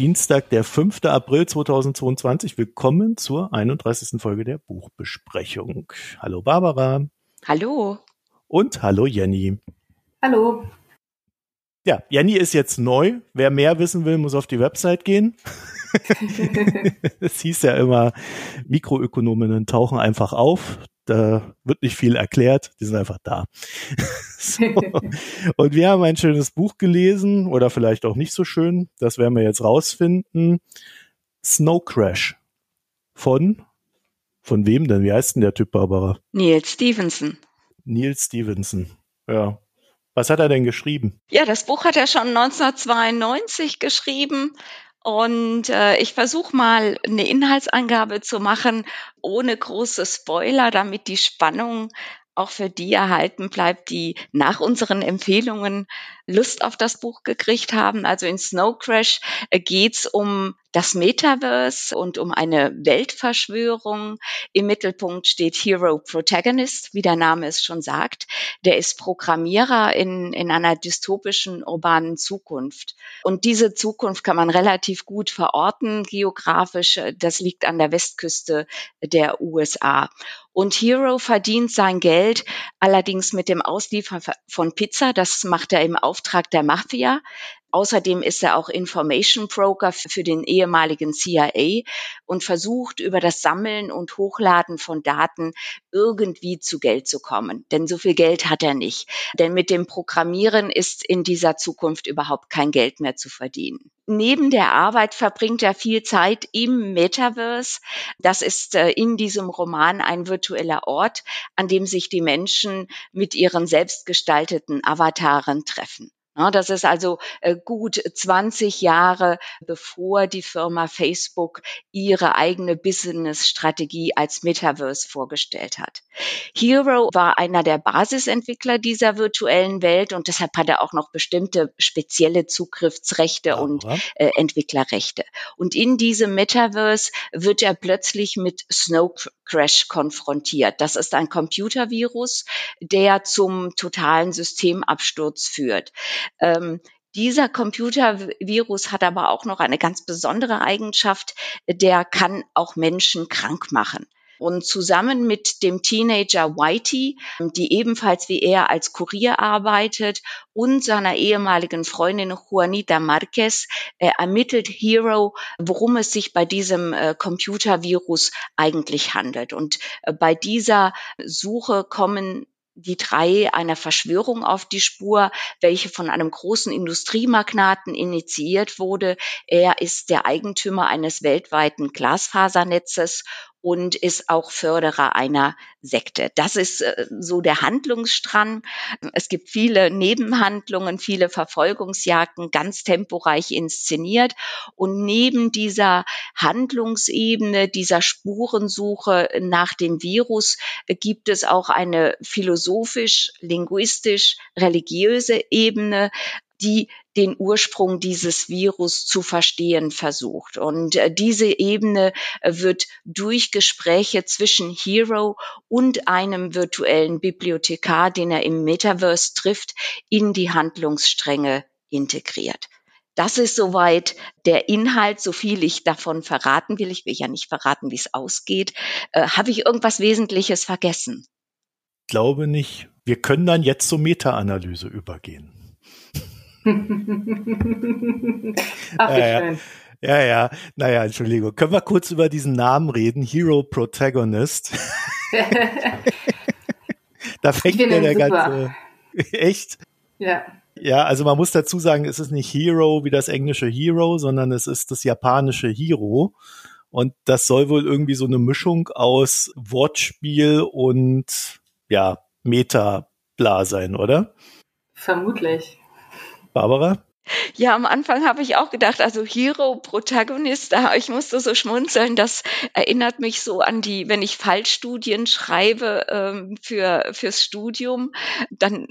Dienstag, der 5. April 2022. Willkommen zur 31. Folge der Buchbesprechung. Hallo Barbara. Hallo. Und hallo Jenny. Hallo. Ja, Jenny ist jetzt neu. Wer mehr wissen will, muss auf die Website gehen. Es hieß ja immer, Mikroökonominnen tauchen einfach auf. Da wird nicht viel erklärt, die sind einfach da. so. Und wir haben ein schönes Buch gelesen oder vielleicht auch nicht so schön. Das werden wir jetzt rausfinden. Snow Crash von von wem denn? Wie heißt denn der Typ, Barbara? Neil Stevenson. Neil Stevenson. Ja. Was hat er denn geschrieben? Ja, das Buch hat er schon 1992 geschrieben und äh, ich versuche mal eine Inhaltsangabe zu machen, ohne große Spoiler, damit die Spannung auch für die erhalten bleibt, die nach unseren Empfehlungen Lust auf das Buch gekriegt haben. Also in Snow Crash äh, geht's um das Metaverse und um eine Weltverschwörung. Im Mittelpunkt steht Hero Protagonist, wie der Name es schon sagt. Der ist Programmierer in, in einer dystopischen urbanen Zukunft. Und diese Zukunft kann man relativ gut verorten geografisch. Das liegt an der Westküste der USA. Und Hero verdient sein Geld allerdings mit dem Ausliefern von Pizza. Das macht er im Auftrag der Mafia. Außerdem ist er auch Information Broker für den ehemaligen CIA und versucht über das Sammeln und Hochladen von Daten irgendwie zu Geld zu kommen. Denn so viel Geld hat er nicht. Denn mit dem Programmieren ist in dieser Zukunft überhaupt kein Geld mehr zu verdienen. Neben der Arbeit verbringt er viel Zeit im Metaverse. Das ist äh, in diesem Roman ein virtueller Ort, an dem sich die Menschen mit ihren selbstgestalteten Avataren treffen. Das ist also äh, gut 20 Jahre, bevor die Firma Facebook ihre eigene Business-Strategie als Metaverse vorgestellt hat. Hero war einer der Basisentwickler dieser virtuellen Welt und deshalb hat er auch noch bestimmte spezielle Zugriffsrechte Aha. und äh, Entwicklerrechte. Und in diesem Metaverse wird er plötzlich mit Snow Crash konfrontiert. Das ist ein Computervirus, der zum totalen Systemabsturz führt. Ähm, dieser Computervirus hat aber auch noch eine ganz besondere Eigenschaft, der kann auch Menschen krank machen. Und zusammen mit dem Teenager Whitey, die ebenfalls wie er als Kurier arbeitet, und seiner ehemaligen Freundin Juanita Marquez äh, ermittelt Hero, worum es sich bei diesem äh, Computervirus eigentlich handelt. Und äh, bei dieser Suche kommen die drei einer Verschwörung auf die Spur, welche von einem großen Industriemagnaten initiiert wurde. Er ist der Eigentümer eines weltweiten Glasfasernetzes und ist auch Förderer einer Sekte. Das ist äh, so der Handlungsstrang. Es gibt viele Nebenhandlungen, viele Verfolgungsjagden, ganz temporeich inszeniert. Und neben dieser Handlungsebene, dieser Spurensuche nach dem Virus äh, gibt es auch eine philosophisch, linguistisch, religiöse Ebene, die den Ursprung dieses Virus zu verstehen versucht. Und äh, diese Ebene äh, wird durch Gespräche zwischen Hero und einem virtuellen Bibliothekar, den er im Metaverse trifft, in die Handlungsstränge integriert. Das ist soweit der Inhalt, so viel ich davon verraten will. Ich will ja nicht verraten, wie es ausgeht. Äh, Habe ich irgendwas Wesentliches vergessen? Glaube nicht. Wir können dann jetzt zur Meta-Analyse übergehen. Ach, wie schön. Ja, ja, naja, Entschuldigung. Können wir kurz über diesen Namen reden? Hero Protagonist. da fängt mir der super. ganze. Echt? Ja. Ja, also man muss dazu sagen, es ist nicht Hero wie das englische Hero, sondern es ist das japanische Hero. Und das soll wohl irgendwie so eine Mischung aus Wortspiel und ja, Meta-Bla sein, oder? Vermutlich. Barbara? Ja, am Anfang habe ich auch gedacht, also Hero, Protagonist, ich musste so schmunzeln, das erinnert mich so an die, wenn ich Fallstudien schreibe ähm, für, fürs Studium, dann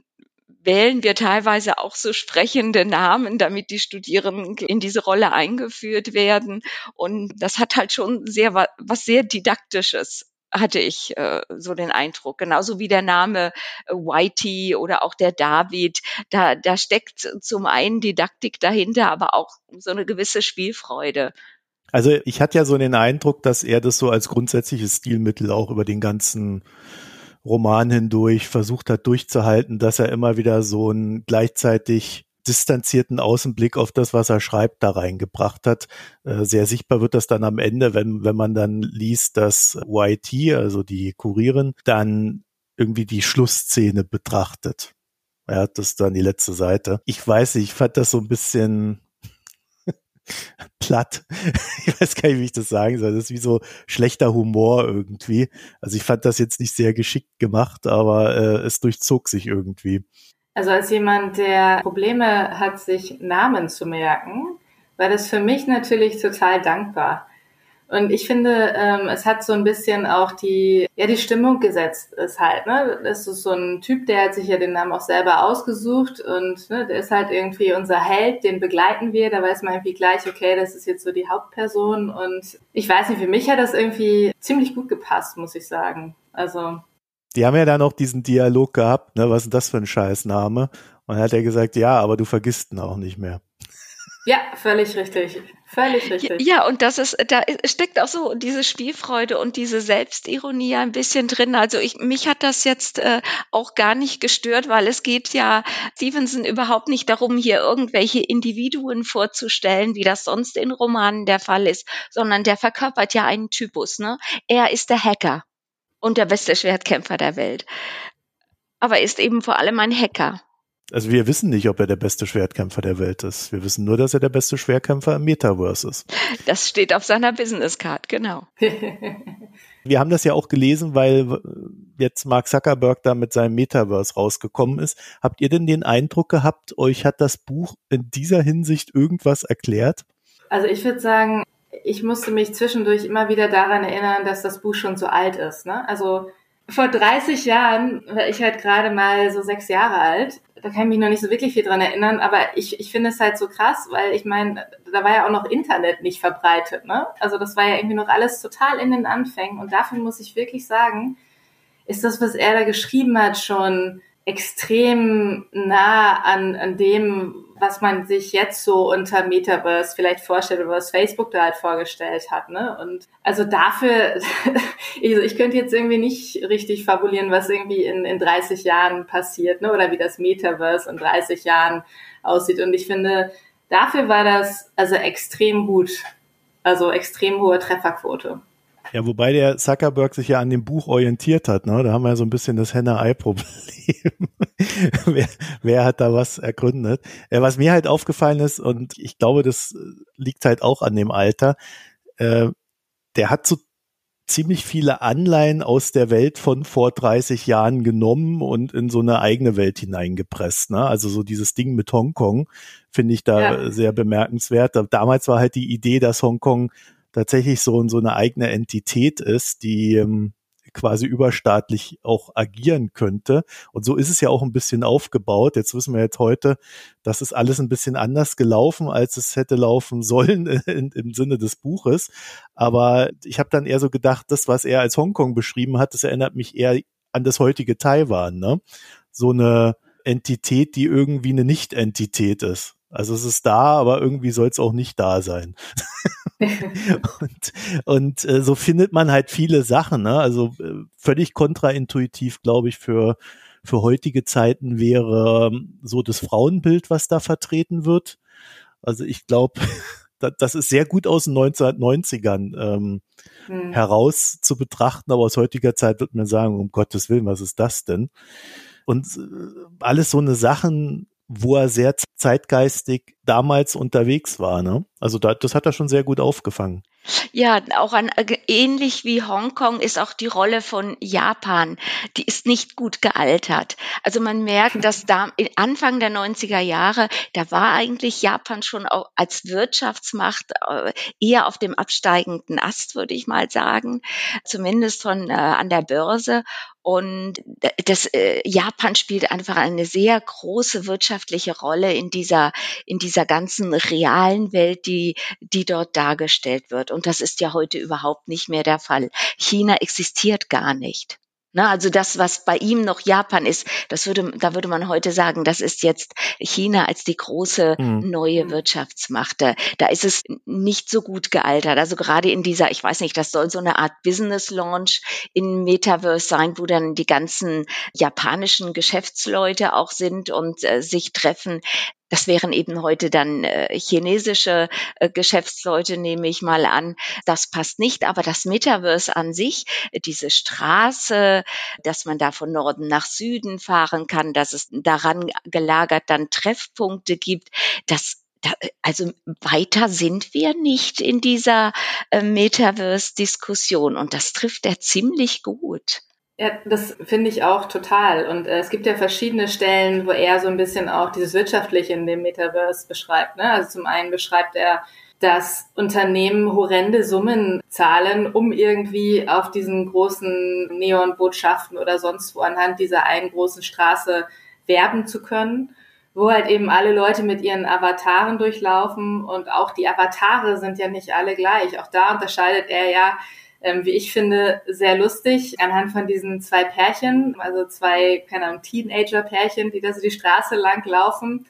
wählen wir teilweise auch so sprechende Namen, damit die Studierenden in diese Rolle eingeführt werden. Und das hat halt schon sehr was sehr Didaktisches. Hatte ich äh, so den Eindruck. Genauso wie der Name äh, Whitey oder auch der David. Da, da steckt zum einen Didaktik dahinter, aber auch so eine gewisse Spielfreude. Also ich hatte ja so den Eindruck, dass er das so als grundsätzliches Stilmittel auch über den ganzen Roman hindurch versucht hat durchzuhalten, dass er immer wieder so ein gleichzeitig distanzierten Außenblick auf das, was er schreibt, da reingebracht hat. Äh, sehr sichtbar wird das dann am Ende, wenn, wenn man dann liest, dass YT, also die Kurierin, dann irgendwie die Schlussszene betrachtet. Ja, das ist dann die letzte Seite. Ich weiß nicht, ich fand das so ein bisschen platt. Ich weiß gar nicht, wie ich das sagen soll. Das ist wie so schlechter Humor irgendwie. Also ich fand das jetzt nicht sehr geschickt gemacht, aber äh, es durchzog sich irgendwie. Also als jemand, der Probleme hat, sich Namen zu merken, war das für mich natürlich total dankbar. Und ich finde, ähm, es hat so ein bisschen auch die, ja, die Stimmung gesetzt ist halt, ne? Das ist so ein Typ, der hat sich ja den Namen auch selber ausgesucht und ne, der ist halt irgendwie unser Held, den begleiten wir, da weiß man irgendwie gleich, okay, das ist jetzt so die Hauptperson und ich weiß nicht, für mich hat das irgendwie ziemlich gut gepasst, muss ich sagen. Also. Die haben ja dann auch diesen Dialog gehabt, ne? Was ist das für ein Scheißname? Und dann hat er gesagt, ja, aber du vergisst ihn auch nicht mehr. Ja, völlig richtig. Völlig richtig. Ja, und das ist, da steckt auch so diese Spielfreude und diese Selbstironie ein bisschen drin. Also ich, mich hat das jetzt äh, auch gar nicht gestört, weil es geht ja Stevenson überhaupt nicht darum, hier irgendwelche Individuen vorzustellen, wie das sonst in Romanen der Fall ist, sondern der verkörpert ja einen Typus. Ne? Er ist der Hacker und der beste Schwertkämpfer der Welt. Aber er ist eben vor allem ein Hacker. Also wir wissen nicht, ob er der beste Schwertkämpfer der Welt ist. Wir wissen nur, dass er der beste Schwertkämpfer im Metaverse ist. Das steht auf seiner Business Card, genau. wir haben das ja auch gelesen, weil jetzt Mark Zuckerberg da mit seinem Metaverse rausgekommen ist. Habt ihr denn den Eindruck gehabt, euch hat das Buch in dieser Hinsicht irgendwas erklärt? Also ich würde sagen, ich musste mich zwischendurch immer wieder daran erinnern, dass das Buch schon so alt ist. Ne? Also vor 30 Jahren war ich halt gerade mal so sechs Jahre alt da kann ich mich noch nicht so wirklich viel dran erinnern, aber ich, ich finde es halt so krass, weil ich meine, da war ja auch noch Internet nicht verbreitet, ne? Also das war ja irgendwie noch alles total in den Anfängen und dafür muss ich wirklich sagen, ist das, was er da geschrieben hat, schon extrem nah an, an dem, was man sich jetzt so unter Metaverse vielleicht vorstellt oder was Facebook da halt vorgestellt hat. Ne? Und also dafür, also ich könnte jetzt irgendwie nicht richtig fabulieren, was irgendwie in, in 30 Jahren passiert ne? oder wie das Metaverse in 30 Jahren aussieht. Und ich finde, dafür war das also extrem gut. Also extrem hohe Trefferquote. Ja, wobei der Zuckerberg sich ja an dem Buch orientiert hat, ne? Da haben wir ja so ein bisschen das Henne-Ei-Problem. wer, wer hat da was ergründet? Äh, was mir halt aufgefallen ist, und ich glaube, das liegt halt auch an dem Alter, äh, der hat so ziemlich viele Anleihen aus der Welt von vor 30 Jahren genommen und in so eine eigene Welt hineingepresst. Ne? Also so dieses Ding mit Hongkong finde ich da ja. sehr bemerkenswert. Damals war halt die Idee, dass Hongkong tatsächlich so, so eine eigene Entität ist, die ähm, quasi überstaatlich auch agieren könnte. Und so ist es ja auch ein bisschen aufgebaut. Jetzt wissen wir jetzt heute, das ist alles ein bisschen anders gelaufen, als es hätte laufen sollen in, im Sinne des Buches. Aber ich habe dann eher so gedacht, das, was er als Hongkong beschrieben hat, das erinnert mich eher an das heutige Taiwan. Ne? So eine Entität, die irgendwie eine Nicht-Entität ist. Also es ist da, aber irgendwie soll es auch nicht da sein. und und äh, so findet man halt viele Sachen. Ne? Also äh, völlig kontraintuitiv, glaube ich, für für heutige Zeiten wäre ähm, so das Frauenbild, was da vertreten wird. Also ich glaube, das ist sehr gut aus den 1990ern ähm, hm. heraus zu betrachten, aber aus heutiger Zeit wird man sagen, um Gottes Willen, was ist das denn? Und äh, alles so eine Sachen, wo er sehr zeitgeistig damals unterwegs war. Ne? Also da, das hat er schon sehr gut aufgefangen. Ja, auch an, äh, ähnlich wie Hongkong ist auch die Rolle von Japan, die ist nicht gut gealtert. Also man merkt, dass da Anfang der 90er Jahre, da war eigentlich Japan schon auch als Wirtschaftsmacht äh, eher auf dem absteigenden Ast, würde ich mal sagen, zumindest von äh, an der Börse. Und das äh, Japan spielt einfach eine sehr große wirtschaftliche Rolle in dieser in dieser ganzen realen Welt, die die dort dargestellt wird. Und das ist ja heute überhaupt nicht mehr der Fall. China existiert gar nicht. Na, also das, was bei ihm noch Japan ist, das würde, da würde man heute sagen, das ist jetzt China als die große mhm. neue Wirtschaftsmacht. Da ist es nicht so gut gealtert. Also gerade in dieser, ich weiß nicht, das soll so eine Art Business Launch in Metaverse sein, wo dann die ganzen japanischen Geschäftsleute auch sind und äh, sich treffen. Das wären eben heute dann äh, chinesische äh, Geschäftsleute, nehme ich mal an. Das passt nicht, aber das Metaverse an sich, diese Straße, dass man da von Norden nach Süden fahren kann, dass es daran gelagert dann Treffpunkte gibt, das da, also weiter sind wir nicht in dieser äh, Metaverse-Diskussion und das trifft er ziemlich gut. Ja, das finde ich auch total. Und äh, es gibt ja verschiedene Stellen, wo er so ein bisschen auch dieses Wirtschaftliche in dem Metaverse beschreibt. Ne? Also zum einen beschreibt er, dass Unternehmen horrende Summen zahlen, um irgendwie auf diesen großen Neonbotschaften oder sonst wo anhand dieser einen großen Straße werben zu können, wo halt eben alle Leute mit ihren Avataren durchlaufen und auch die Avatare sind ja nicht alle gleich. Auch da unterscheidet er ja ähm, wie ich finde, sehr lustig anhand von diesen zwei Pärchen, also zwei, keine Ahnung, Teenager-Pärchen, die da so die Straße lang laufen,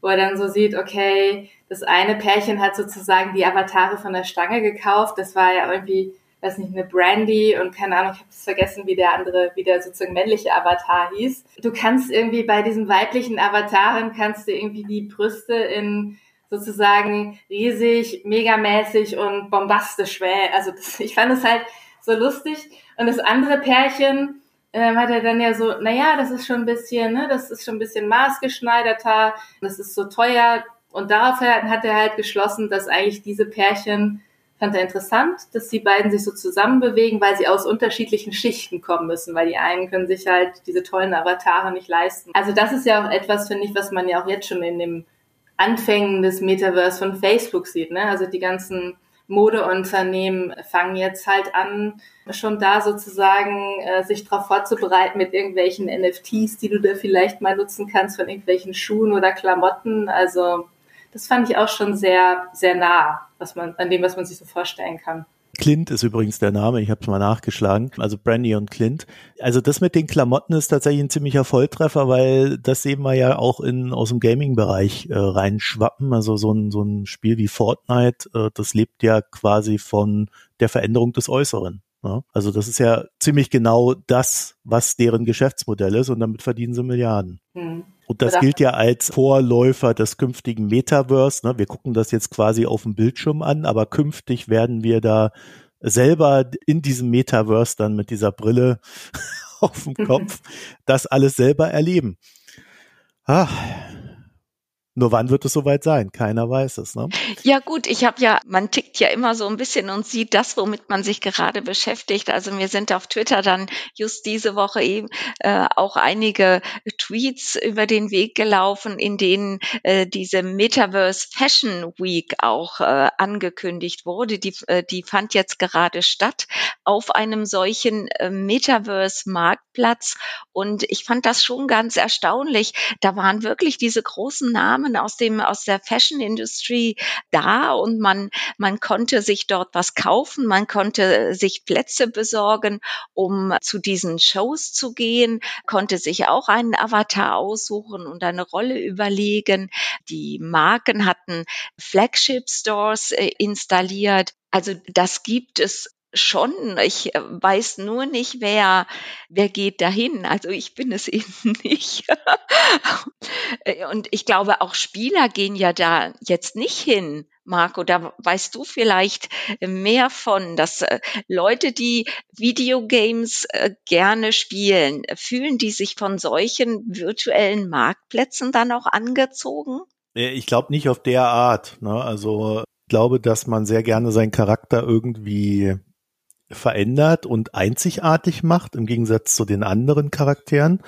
wo er dann so sieht, okay, das eine Pärchen hat sozusagen die Avatare von der Stange gekauft, das war ja irgendwie, weiß nicht, eine Brandy und keine Ahnung, ich habe es vergessen, wie der andere, wie der sozusagen männliche Avatar hieß. Du kannst irgendwie bei diesen weiblichen Avataren kannst du irgendwie die Brüste in sozusagen riesig, megamäßig und bombastisch wäre. Also das, ich fand es halt so lustig. Und das andere Pärchen ähm, hat er dann ja so, naja, das ist schon ein bisschen, ne, das ist schon ein bisschen maßgeschneiderter, das ist so teuer. Und daraufhin hat er halt geschlossen, dass eigentlich diese Pärchen fand er interessant, dass die beiden sich so zusammenbewegen, weil sie aus unterschiedlichen Schichten kommen müssen, weil die einen können sich halt diese tollen Avatare nicht leisten. Also das ist ja auch etwas, finde ich, was man ja auch jetzt schon in dem Anfängen des Metaverse von Facebook sieht. Ne? Also die ganzen Modeunternehmen fangen jetzt halt an, schon da sozusagen äh, sich darauf vorzubereiten mit irgendwelchen NFTs, die du da vielleicht mal nutzen kannst von irgendwelchen Schuhen oder Klamotten. Also das fand ich auch schon sehr, sehr nah, was man, an dem, was man sich so vorstellen kann. Clint ist übrigens der Name, ich habe es mal nachgeschlagen, also Brandy und Clint. Also das mit den Klamotten ist tatsächlich ein ziemlicher Volltreffer, weil das sehen wir ja auch in aus dem Gaming-Bereich äh, reinschwappen. Also so ein, so ein Spiel wie Fortnite, äh, das lebt ja quasi von der Veränderung des Äußeren. Ne? Also das ist ja ziemlich genau das, was deren Geschäftsmodell ist und damit verdienen sie Milliarden. Hm. Und das gilt ja als Vorläufer des künftigen Metaverse. Ne? Wir gucken das jetzt quasi auf dem Bildschirm an, aber künftig werden wir da selber in diesem Metaverse dann mit dieser Brille auf dem Kopf das alles selber erleben. Ah, nur wann wird es soweit sein? Keiner weiß es. Ne? Ja gut, ich habe ja, man tickt ja immer so ein bisschen und sieht das, womit man sich gerade beschäftigt. Also mir sind auf Twitter dann just diese Woche eben äh, auch einige Tweets über den Weg gelaufen, in denen äh, diese Metaverse Fashion Week auch äh, angekündigt wurde. Die, äh, die fand jetzt gerade statt auf einem solchen äh, Metaverse Marktplatz und ich fand das schon ganz erstaunlich. Da waren wirklich diese großen Namen Namen aus dem, aus der Fashion Industry da und man, man konnte sich dort was kaufen, man konnte sich Plätze besorgen, um zu diesen Shows zu gehen, konnte sich auch einen Avatar aussuchen und eine Rolle überlegen. Die Marken hatten Flagship Stores äh, installiert. Also das gibt es schon. Ich äh, weiß nur nicht, wer, wer geht dahin. Also ich bin es eben nicht. Äh, und ich glaube, auch Spieler gehen ja da jetzt nicht hin. Marco, da weißt du vielleicht mehr von, dass äh, Leute, die Videogames gerne spielen, fühlen die sich von solchen virtuellen Marktplätzen dann auch angezogen? Ich glaube nicht auf der Art. Ne? Also ich glaube, dass man sehr gerne seinen Charakter irgendwie verändert und einzigartig macht, im Gegensatz zu den anderen Charakteren.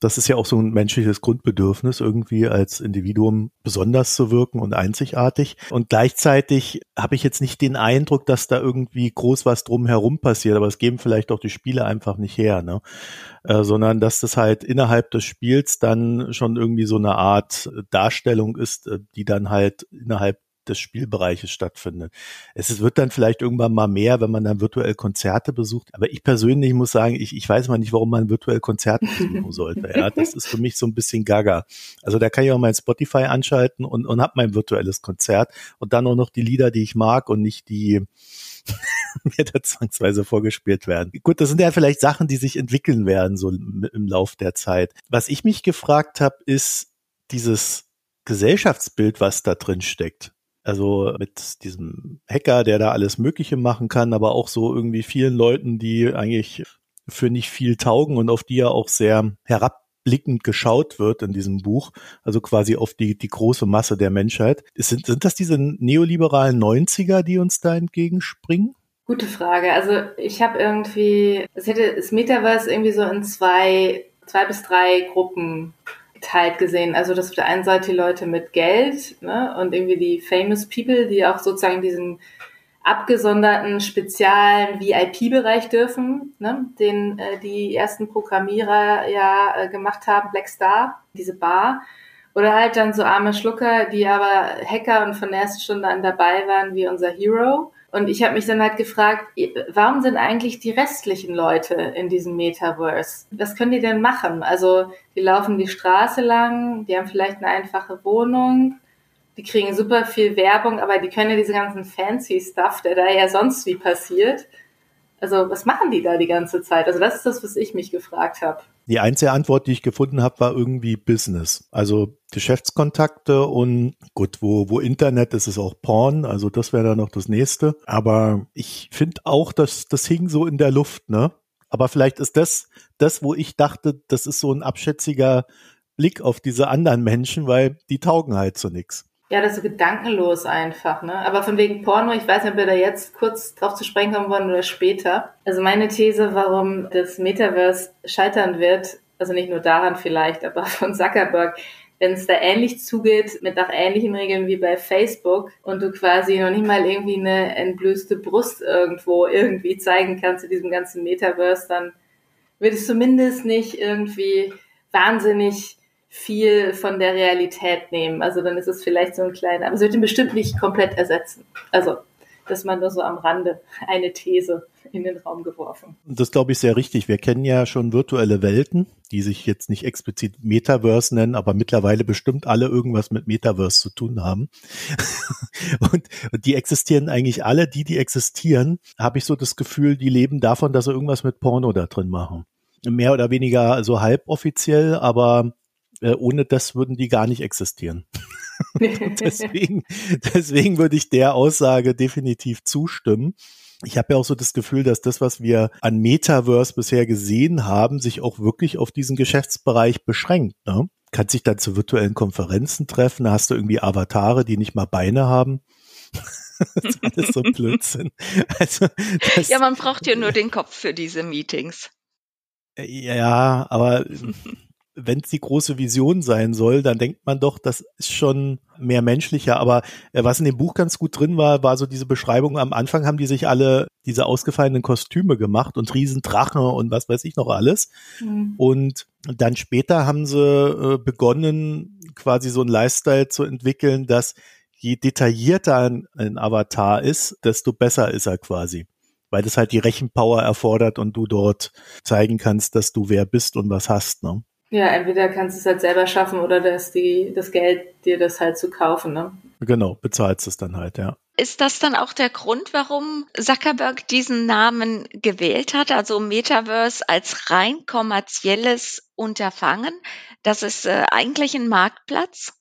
Das ist ja auch so ein menschliches Grundbedürfnis, irgendwie als Individuum besonders zu wirken und einzigartig. Und gleichzeitig habe ich jetzt nicht den Eindruck, dass da irgendwie groß was drumherum passiert, aber es geben vielleicht auch die Spiele einfach nicht her, ne? Äh, sondern dass das halt innerhalb des Spiels dann schon irgendwie so eine Art Darstellung ist, äh, die dann halt innerhalb des Spielbereiches stattfindet. Es wird dann vielleicht irgendwann mal mehr, wenn man dann virtuell Konzerte besucht. Aber ich persönlich muss sagen, ich, ich weiß mal nicht, warum man virtuell Konzerte besuchen sollte. Ja, das ist für mich so ein bisschen gaga. Also da kann ich auch mein Spotify anschalten und, und hab mein virtuelles Konzert und dann auch noch die Lieder, die ich mag und nicht die, mir da zwangsweise vorgespielt werden. Gut, das sind ja vielleicht Sachen, die sich entwickeln werden, so im, im Lauf der Zeit. Was ich mich gefragt habe, ist dieses Gesellschaftsbild, was da drin steckt. Also mit diesem Hacker, der da alles Mögliche machen kann, aber auch so irgendwie vielen Leuten, die eigentlich für nicht viel taugen und auf die ja auch sehr herabblickend geschaut wird in diesem Buch, also quasi auf die, die große Masse der Menschheit. Sind, sind das diese neoliberalen 90er, die uns da entgegenspringen? Gute Frage. Also ich habe irgendwie, es hätte das Metaverse irgendwie so in zwei, zwei bis drei Gruppen geteilt gesehen. Also das auf der einen Seite die Leute mit Geld ne, und irgendwie die famous people, die auch sozusagen diesen abgesonderten speziellen VIP-Bereich dürfen, ne, den äh, die ersten Programmierer ja äh, gemacht haben, Black Star, diese Bar. Oder halt dann so arme Schlucker, die aber Hacker und von der ersten Stunde an dabei waren, wie unser Hero. Und ich habe mich dann halt gefragt, warum sind eigentlich die restlichen Leute in diesem Metaverse? Was können die denn machen? Also die laufen die Straße lang, die haben vielleicht eine einfache Wohnung, die kriegen super viel Werbung, aber die können ja diese ganzen fancy Stuff, der da ja sonst wie passiert. Also was machen die da die ganze Zeit? Also das ist das, was ich mich gefragt habe. Die einzige Antwort, die ich gefunden habe, war irgendwie Business. Also Geschäftskontakte und gut, wo, wo Internet ist, ist auch Porn. Also das wäre dann noch das nächste. Aber ich finde auch, dass das hing so in der Luft, ne? Aber vielleicht ist das, das, wo ich dachte, das ist so ein abschätziger Blick auf diese anderen Menschen, weil die taugen halt zu nichts. Ja, das ist so gedankenlos einfach, ne? Aber von wegen Porno, ich weiß nicht, ob wir da jetzt kurz drauf zu sprechen kommen wollen oder später. Also meine These, warum das Metaverse scheitern wird, also nicht nur daran vielleicht, aber von Zuckerberg, wenn es da ähnlich zugeht, mit nach ähnlichen Regeln wie bei Facebook und du quasi noch nicht mal irgendwie eine entblößte Brust irgendwo irgendwie zeigen kannst in diesem ganzen Metaverse, dann wird es zumindest nicht irgendwie wahnsinnig viel von der Realität nehmen. Also dann ist es vielleicht so ein kleiner, aber es wird ihn bestimmt nicht komplett ersetzen. Also dass man nur so am Rande eine These in den Raum geworfen. Das glaube ich sehr richtig. Wir kennen ja schon virtuelle Welten, die sich jetzt nicht explizit Metaverse nennen, aber mittlerweile bestimmt alle irgendwas mit Metaverse zu tun haben. und, und, die existieren eigentlich alle, die, die existieren, habe ich so das Gefühl, die leben davon, dass sie irgendwas mit Porno da drin machen. Mehr oder weniger so halboffiziell, aber äh, ohne das würden die gar nicht existieren. deswegen, deswegen würde ich der Aussage definitiv zustimmen. Ich habe ja auch so das Gefühl, dass das, was wir an Metaverse bisher gesehen haben, sich auch wirklich auf diesen Geschäftsbereich beschränkt. Ne? Kannst dich dann zu virtuellen Konferenzen treffen, da hast du irgendwie Avatare, die nicht mal Beine haben. das ist alles so Blödsinn. Also, ja, man braucht ja nur den Kopf für diese Meetings. Ja, aber wenn es die große Vision sein soll, dann denkt man doch, das ist schon mehr menschlicher. Aber äh, was in dem Buch ganz gut drin war, war so diese Beschreibung. Am Anfang haben die sich alle diese ausgefallenen Kostüme gemacht und Riesendrache und was weiß ich noch alles. Mhm. Und dann später haben sie äh, begonnen, quasi so ein Lifestyle zu entwickeln, dass je detaillierter ein, ein Avatar ist, desto besser ist er quasi weil das halt die Rechenpower erfordert und du dort zeigen kannst, dass du wer bist und was hast. Ne? Ja, entweder kannst du es halt selber schaffen oder das, die, das Geld dir das halt zu kaufen, ne? Genau, bezahlst es dann halt, ja. Ist das dann auch der Grund, warum Zuckerberg diesen Namen gewählt hat, also Metaverse als rein kommerzielles Unterfangen? Das ist äh, eigentlich ein Marktplatz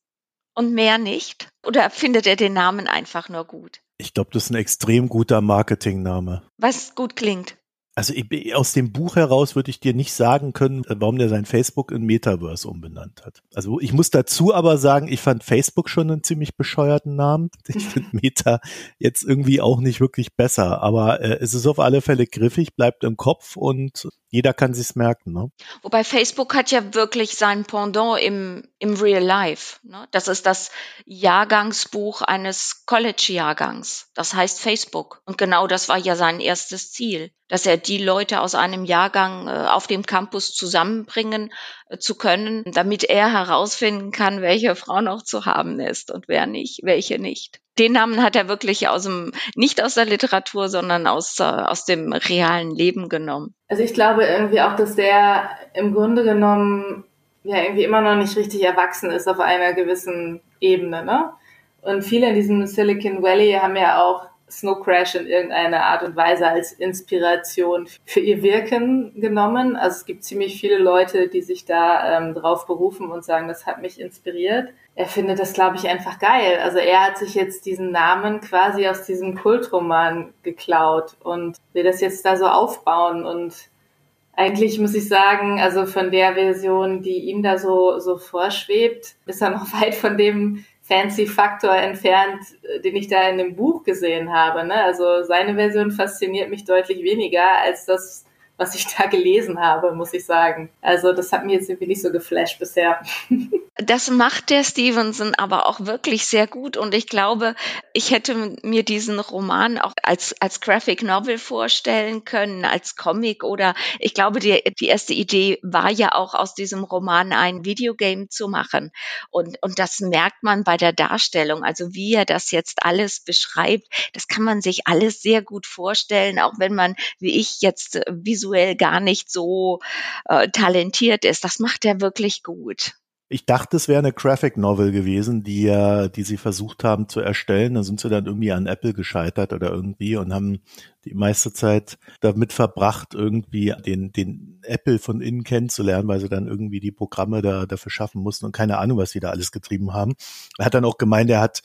und mehr nicht? Oder findet er den Namen einfach nur gut? Ich glaube, das ist ein extrem guter Marketingname. Was gut klingt. Also ich, aus dem Buch heraus würde ich dir nicht sagen können, warum der sein Facebook in Metaverse umbenannt hat. Also ich muss dazu aber sagen, ich fand Facebook schon einen ziemlich bescheuerten Namen. Ich finde Meta jetzt irgendwie auch nicht wirklich besser, aber äh, es ist auf alle Fälle griffig, bleibt im Kopf und jeder kann sich's merken. Ne? Wobei Facebook hat ja wirklich sein Pendant im, im Real Life. Ne? Das ist das Jahrgangsbuch eines College-Jahrgangs. Das heißt Facebook. Und genau das war ja sein erstes Ziel, dass er die Leute aus einem Jahrgang äh, auf dem Campus zusammenbringen zu können, damit er herausfinden kann, welche Frau noch zu haben ist und wer nicht, welche nicht. Den Namen hat er wirklich aus dem, nicht aus der Literatur, sondern aus, äh, aus dem realen Leben genommen. Also ich glaube irgendwie auch, dass der im Grunde genommen ja irgendwie immer noch nicht richtig erwachsen ist auf einer gewissen Ebene, ne? Und viele in diesem Silicon Valley haben ja auch Snow Crash in irgendeiner Art und Weise als Inspiration für ihr Wirken genommen. Also es gibt ziemlich viele Leute, die sich da ähm, drauf berufen und sagen, das hat mich inspiriert. Er findet das, glaube ich, einfach geil. Also er hat sich jetzt diesen Namen quasi aus diesem Kultroman geklaut und will das jetzt da so aufbauen und eigentlich muss ich sagen, also von der Version, die ihm da so, so vorschwebt, ist er noch weit von dem fancy Faktor entfernt, äh, den ich da in dem Buch gesehen habe. Ne? Also seine Version fasziniert mich deutlich weniger als das, was ich da gelesen habe, muss ich sagen. Also das hat mir jetzt irgendwie nicht so geflasht bisher. Das macht der Stevenson aber auch wirklich sehr gut und ich glaube, ich hätte mir diesen Roman auch als, als Graphic Novel vorstellen können, als Comic oder ich glaube, die, die erste Idee war ja auch aus diesem Roman ein Videogame zu machen und, und das merkt man bei der Darstellung, also wie er das jetzt alles beschreibt, das kann man sich alles sehr gut vorstellen, auch wenn man, wie ich jetzt visuell gar nicht so äh, talentiert ist. Das macht er wirklich gut. Ich dachte, es wäre eine Graphic Novel gewesen, die die sie versucht haben zu erstellen. Da sind sie dann irgendwie an Apple gescheitert oder irgendwie und haben die meiste Zeit damit verbracht, irgendwie den, den Apple von innen kennenzulernen, weil sie dann irgendwie die Programme da, dafür schaffen mussten und keine Ahnung, was sie da alles getrieben haben. Er hat dann auch gemeint, er hat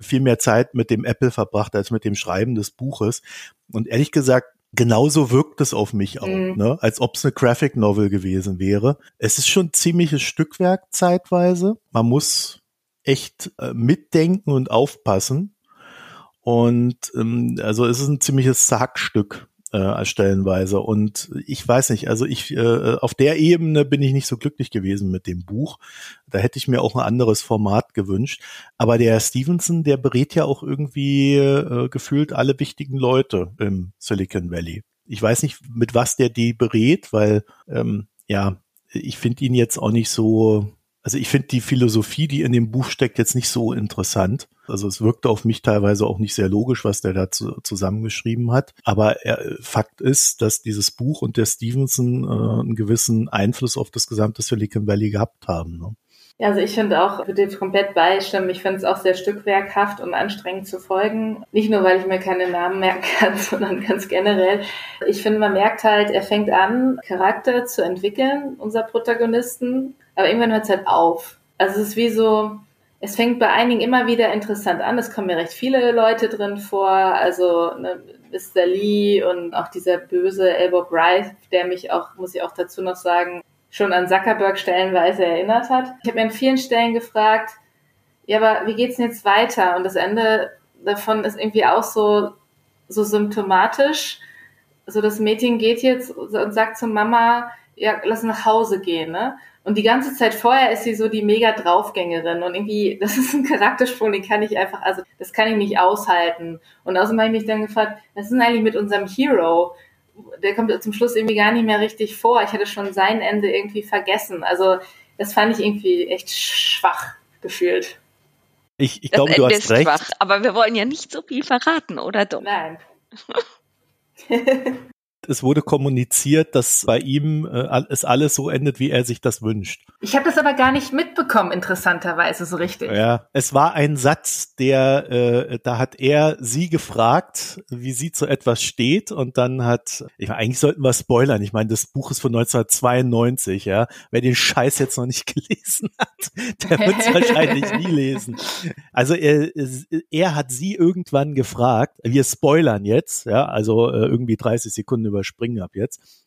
viel mehr Zeit mit dem Apple verbracht als mit dem Schreiben des Buches. Und ehrlich gesagt, genauso wirkt es auf mich auch, mhm. ne? als ob es eine Graphic Novel gewesen wäre. Es ist schon ziemliches Stückwerk zeitweise. Man muss echt äh, mitdenken und aufpassen. Und ähm, also es ist ein ziemliches Sargstück äh, stellenweise. Und ich weiß nicht, also ich äh, auf der Ebene bin ich nicht so glücklich gewesen mit dem Buch. Da hätte ich mir auch ein anderes Format gewünscht. Aber der Stevenson, der berät ja auch irgendwie äh, gefühlt alle wichtigen Leute im Silicon Valley. Ich weiß nicht, mit was der die berät, weil ähm, ja, ich finde ihn jetzt auch nicht so also ich finde die Philosophie, die in dem Buch steckt, jetzt nicht so interessant. Also es wirkte auf mich teilweise auch nicht sehr logisch, was der da zu, zusammengeschrieben hat. Aber er, Fakt ist, dass dieses Buch und der Stevenson äh, einen gewissen Einfluss auf das gesamte Silicon Valley gehabt haben. Ne? Ja, also ich finde auch, würde dir komplett beistimmen. Ich finde es auch sehr stückwerkhaft und anstrengend zu folgen. Nicht nur, weil ich mir keine Namen merken kann, sondern ganz generell. Ich finde, man merkt halt, er fängt an, Charakter zu entwickeln, unser Protagonisten. Aber irgendwann hört es halt auf. Also es ist wie so, es fängt bei einigen immer wieder interessant an. Es kommen ja recht viele Leute drin vor. Also ne, Mr. Lee und auch dieser böse Elbow Bryce, der mich auch, muss ich auch dazu noch sagen, schon an Zuckerberg stellenweise erinnert hat. Ich habe mir an vielen Stellen gefragt, ja, aber wie geht's denn jetzt weiter? Und das Ende davon ist irgendwie auch so, so symptomatisch. So, das Mädchen geht jetzt und sagt zu Mama, ja, lass nach Hause gehen, ne? Und die ganze Zeit vorher ist sie so die mega Draufgängerin und irgendwie, das ist ein Charaktersprung, den kann ich einfach, also das kann ich nicht aushalten. Und außerdem habe ich mich dann gefragt, was ist denn eigentlich mit unserem Hero? der kommt zum Schluss irgendwie gar nicht mehr richtig vor. Ich hatte schon sein Ende irgendwie vergessen. Also das fand ich irgendwie echt schwach gefühlt. Ich, ich glaube, du hast recht. Schwach, aber wir wollen ja nicht so viel verraten, oder doch? Nein. es wurde kommuniziert, dass bei ihm äh, es alles so endet, wie er sich das wünscht. Ich habe das aber gar nicht mitbekommen, interessanterweise so richtig. Ja, es war ein Satz, der, äh, da hat er sie gefragt, wie sie zu etwas steht und dann hat, ich meine, eigentlich sollten wir spoilern. Ich meine, das Buch ist von 1992, ja. Wer den Scheiß jetzt noch nicht gelesen hat, der wird es wahrscheinlich nie lesen. Also er, er hat sie irgendwann gefragt, wir spoilern jetzt, ja, also äh, irgendwie 30 Sekunden überspringen ab jetzt.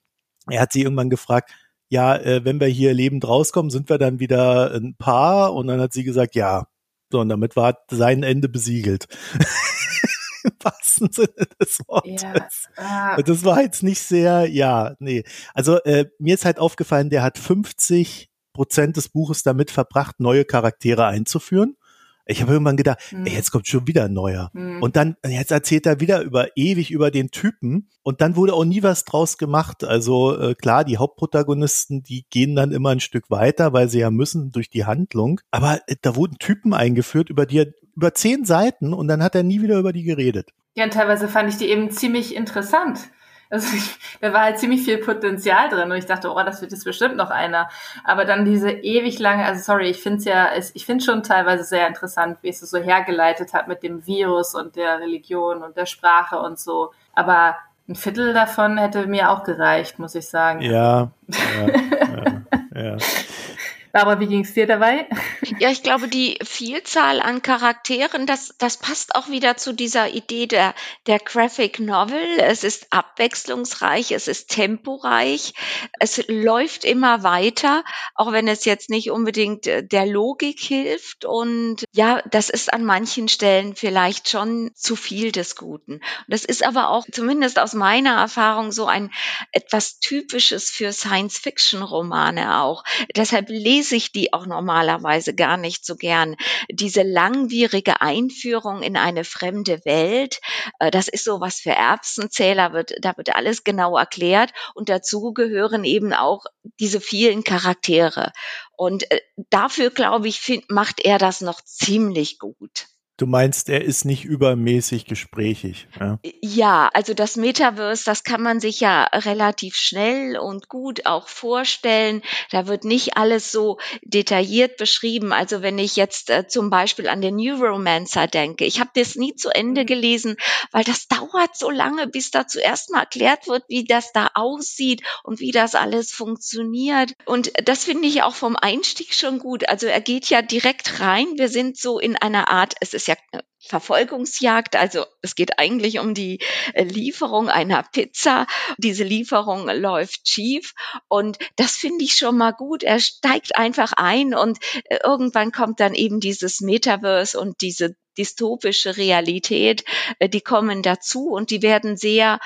Er hat sie irgendwann gefragt, ja, äh, wenn wir hier lebend rauskommen, sind wir dann wieder ein Paar? Und dann hat sie gesagt, ja. So, und damit war sein Ende besiegelt. Im wahrsten Sinne des Wortes. Äh. Das war jetzt nicht sehr, ja, nee. Also äh, mir ist halt aufgefallen, der hat 50 Prozent des Buches damit verbracht, neue Charaktere einzuführen. Ich habe irgendwann gedacht, hm. ey, jetzt kommt schon wieder ein neuer. Hm. Und dann, jetzt erzählt er wieder über ewig über den Typen und dann wurde auch nie was draus gemacht. Also äh, klar, die Hauptprotagonisten, die gehen dann immer ein Stück weiter, weil sie ja müssen durch die Handlung. Aber äh, da wurden Typen eingeführt, über die er über zehn Seiten und dann hat er nie wieder über die geredet. Ja, und teilweise fand ich die eben ziemlich interessant. Also ich, da war halt ziemlich viel Potenzial drin und ich dachte, oh, das wird jetzt bestimmt noch einer. Aber dann diese ewig lange, also sorry, ich finde es ja, ich finde schon teilweise sehr interessant, wie es so hergeleitet hat mit dem Virus und der Religion und der Sprache und so. Aber ein Viertel davon hätte mir auch gereicht, muss ich sagen. Ja, ja, ja, ja. Aber wie ging es dir dabei? Ja, ich glaube, die Vielzahl an Charakteren, das, das passt auch wieder zu dieser Idee der, der Graphic Novel. Es ist abwechslungsreich, es ist temporeich, es läuft immer weiter, auch wenn es jetzt nicht unbedingt äh, der Logik hilft. Und ja, das ist an manchen Stellen vielleicht schon zu viel des Guten. Das ist aber auch zumindest aus meiner Erfahrung so ein etwas typisches für Science-Fiction-Romane auch. Deshalb lese lese ich die auch normalerweise gar nicht so gern. Diese langwierige Einführung in eine fremde Welt, äh, das ist so was für Erbsenzähler, wird, da wird alles genau erklärt und dazu gehören eben auch diese vielen Charaktere. Und äh, dafür, glaube ich, macht er das noch ziemlich gut. Du meinst, er ist nicht übermäßig gesprächig. Ja? ja, also das Metaverse, das kann man sich ja relativ schnell und gut auch vorstellen. Da wird nicht alles so detailliert beschrieben. Also wenn ich jetzt äh, zum Beispiel an den Neuromancer denke, ich habe das nie zu Ende mhm. gelesen, weil das dauert so lange, bis da zuerst mal erklärt wird, wie das da aussieht und wie das alles funktioniert. Und das finde ich auch vom Einstieg schon gut. Also er geht ja direkt rein. Wir sind so in einer Art, es ist ja Verfolgungsjagd. Also es geht eigentlich um die äh, Lieferung einer Pizza. Diese Lieferung läuft schief und das finde ich schon mal gut. Er steigt einfach ein und äh, irgendwann kommt dann eben dieses Metaverse und diese dystopische Realität, äh, die kommen dazu und die werden sehr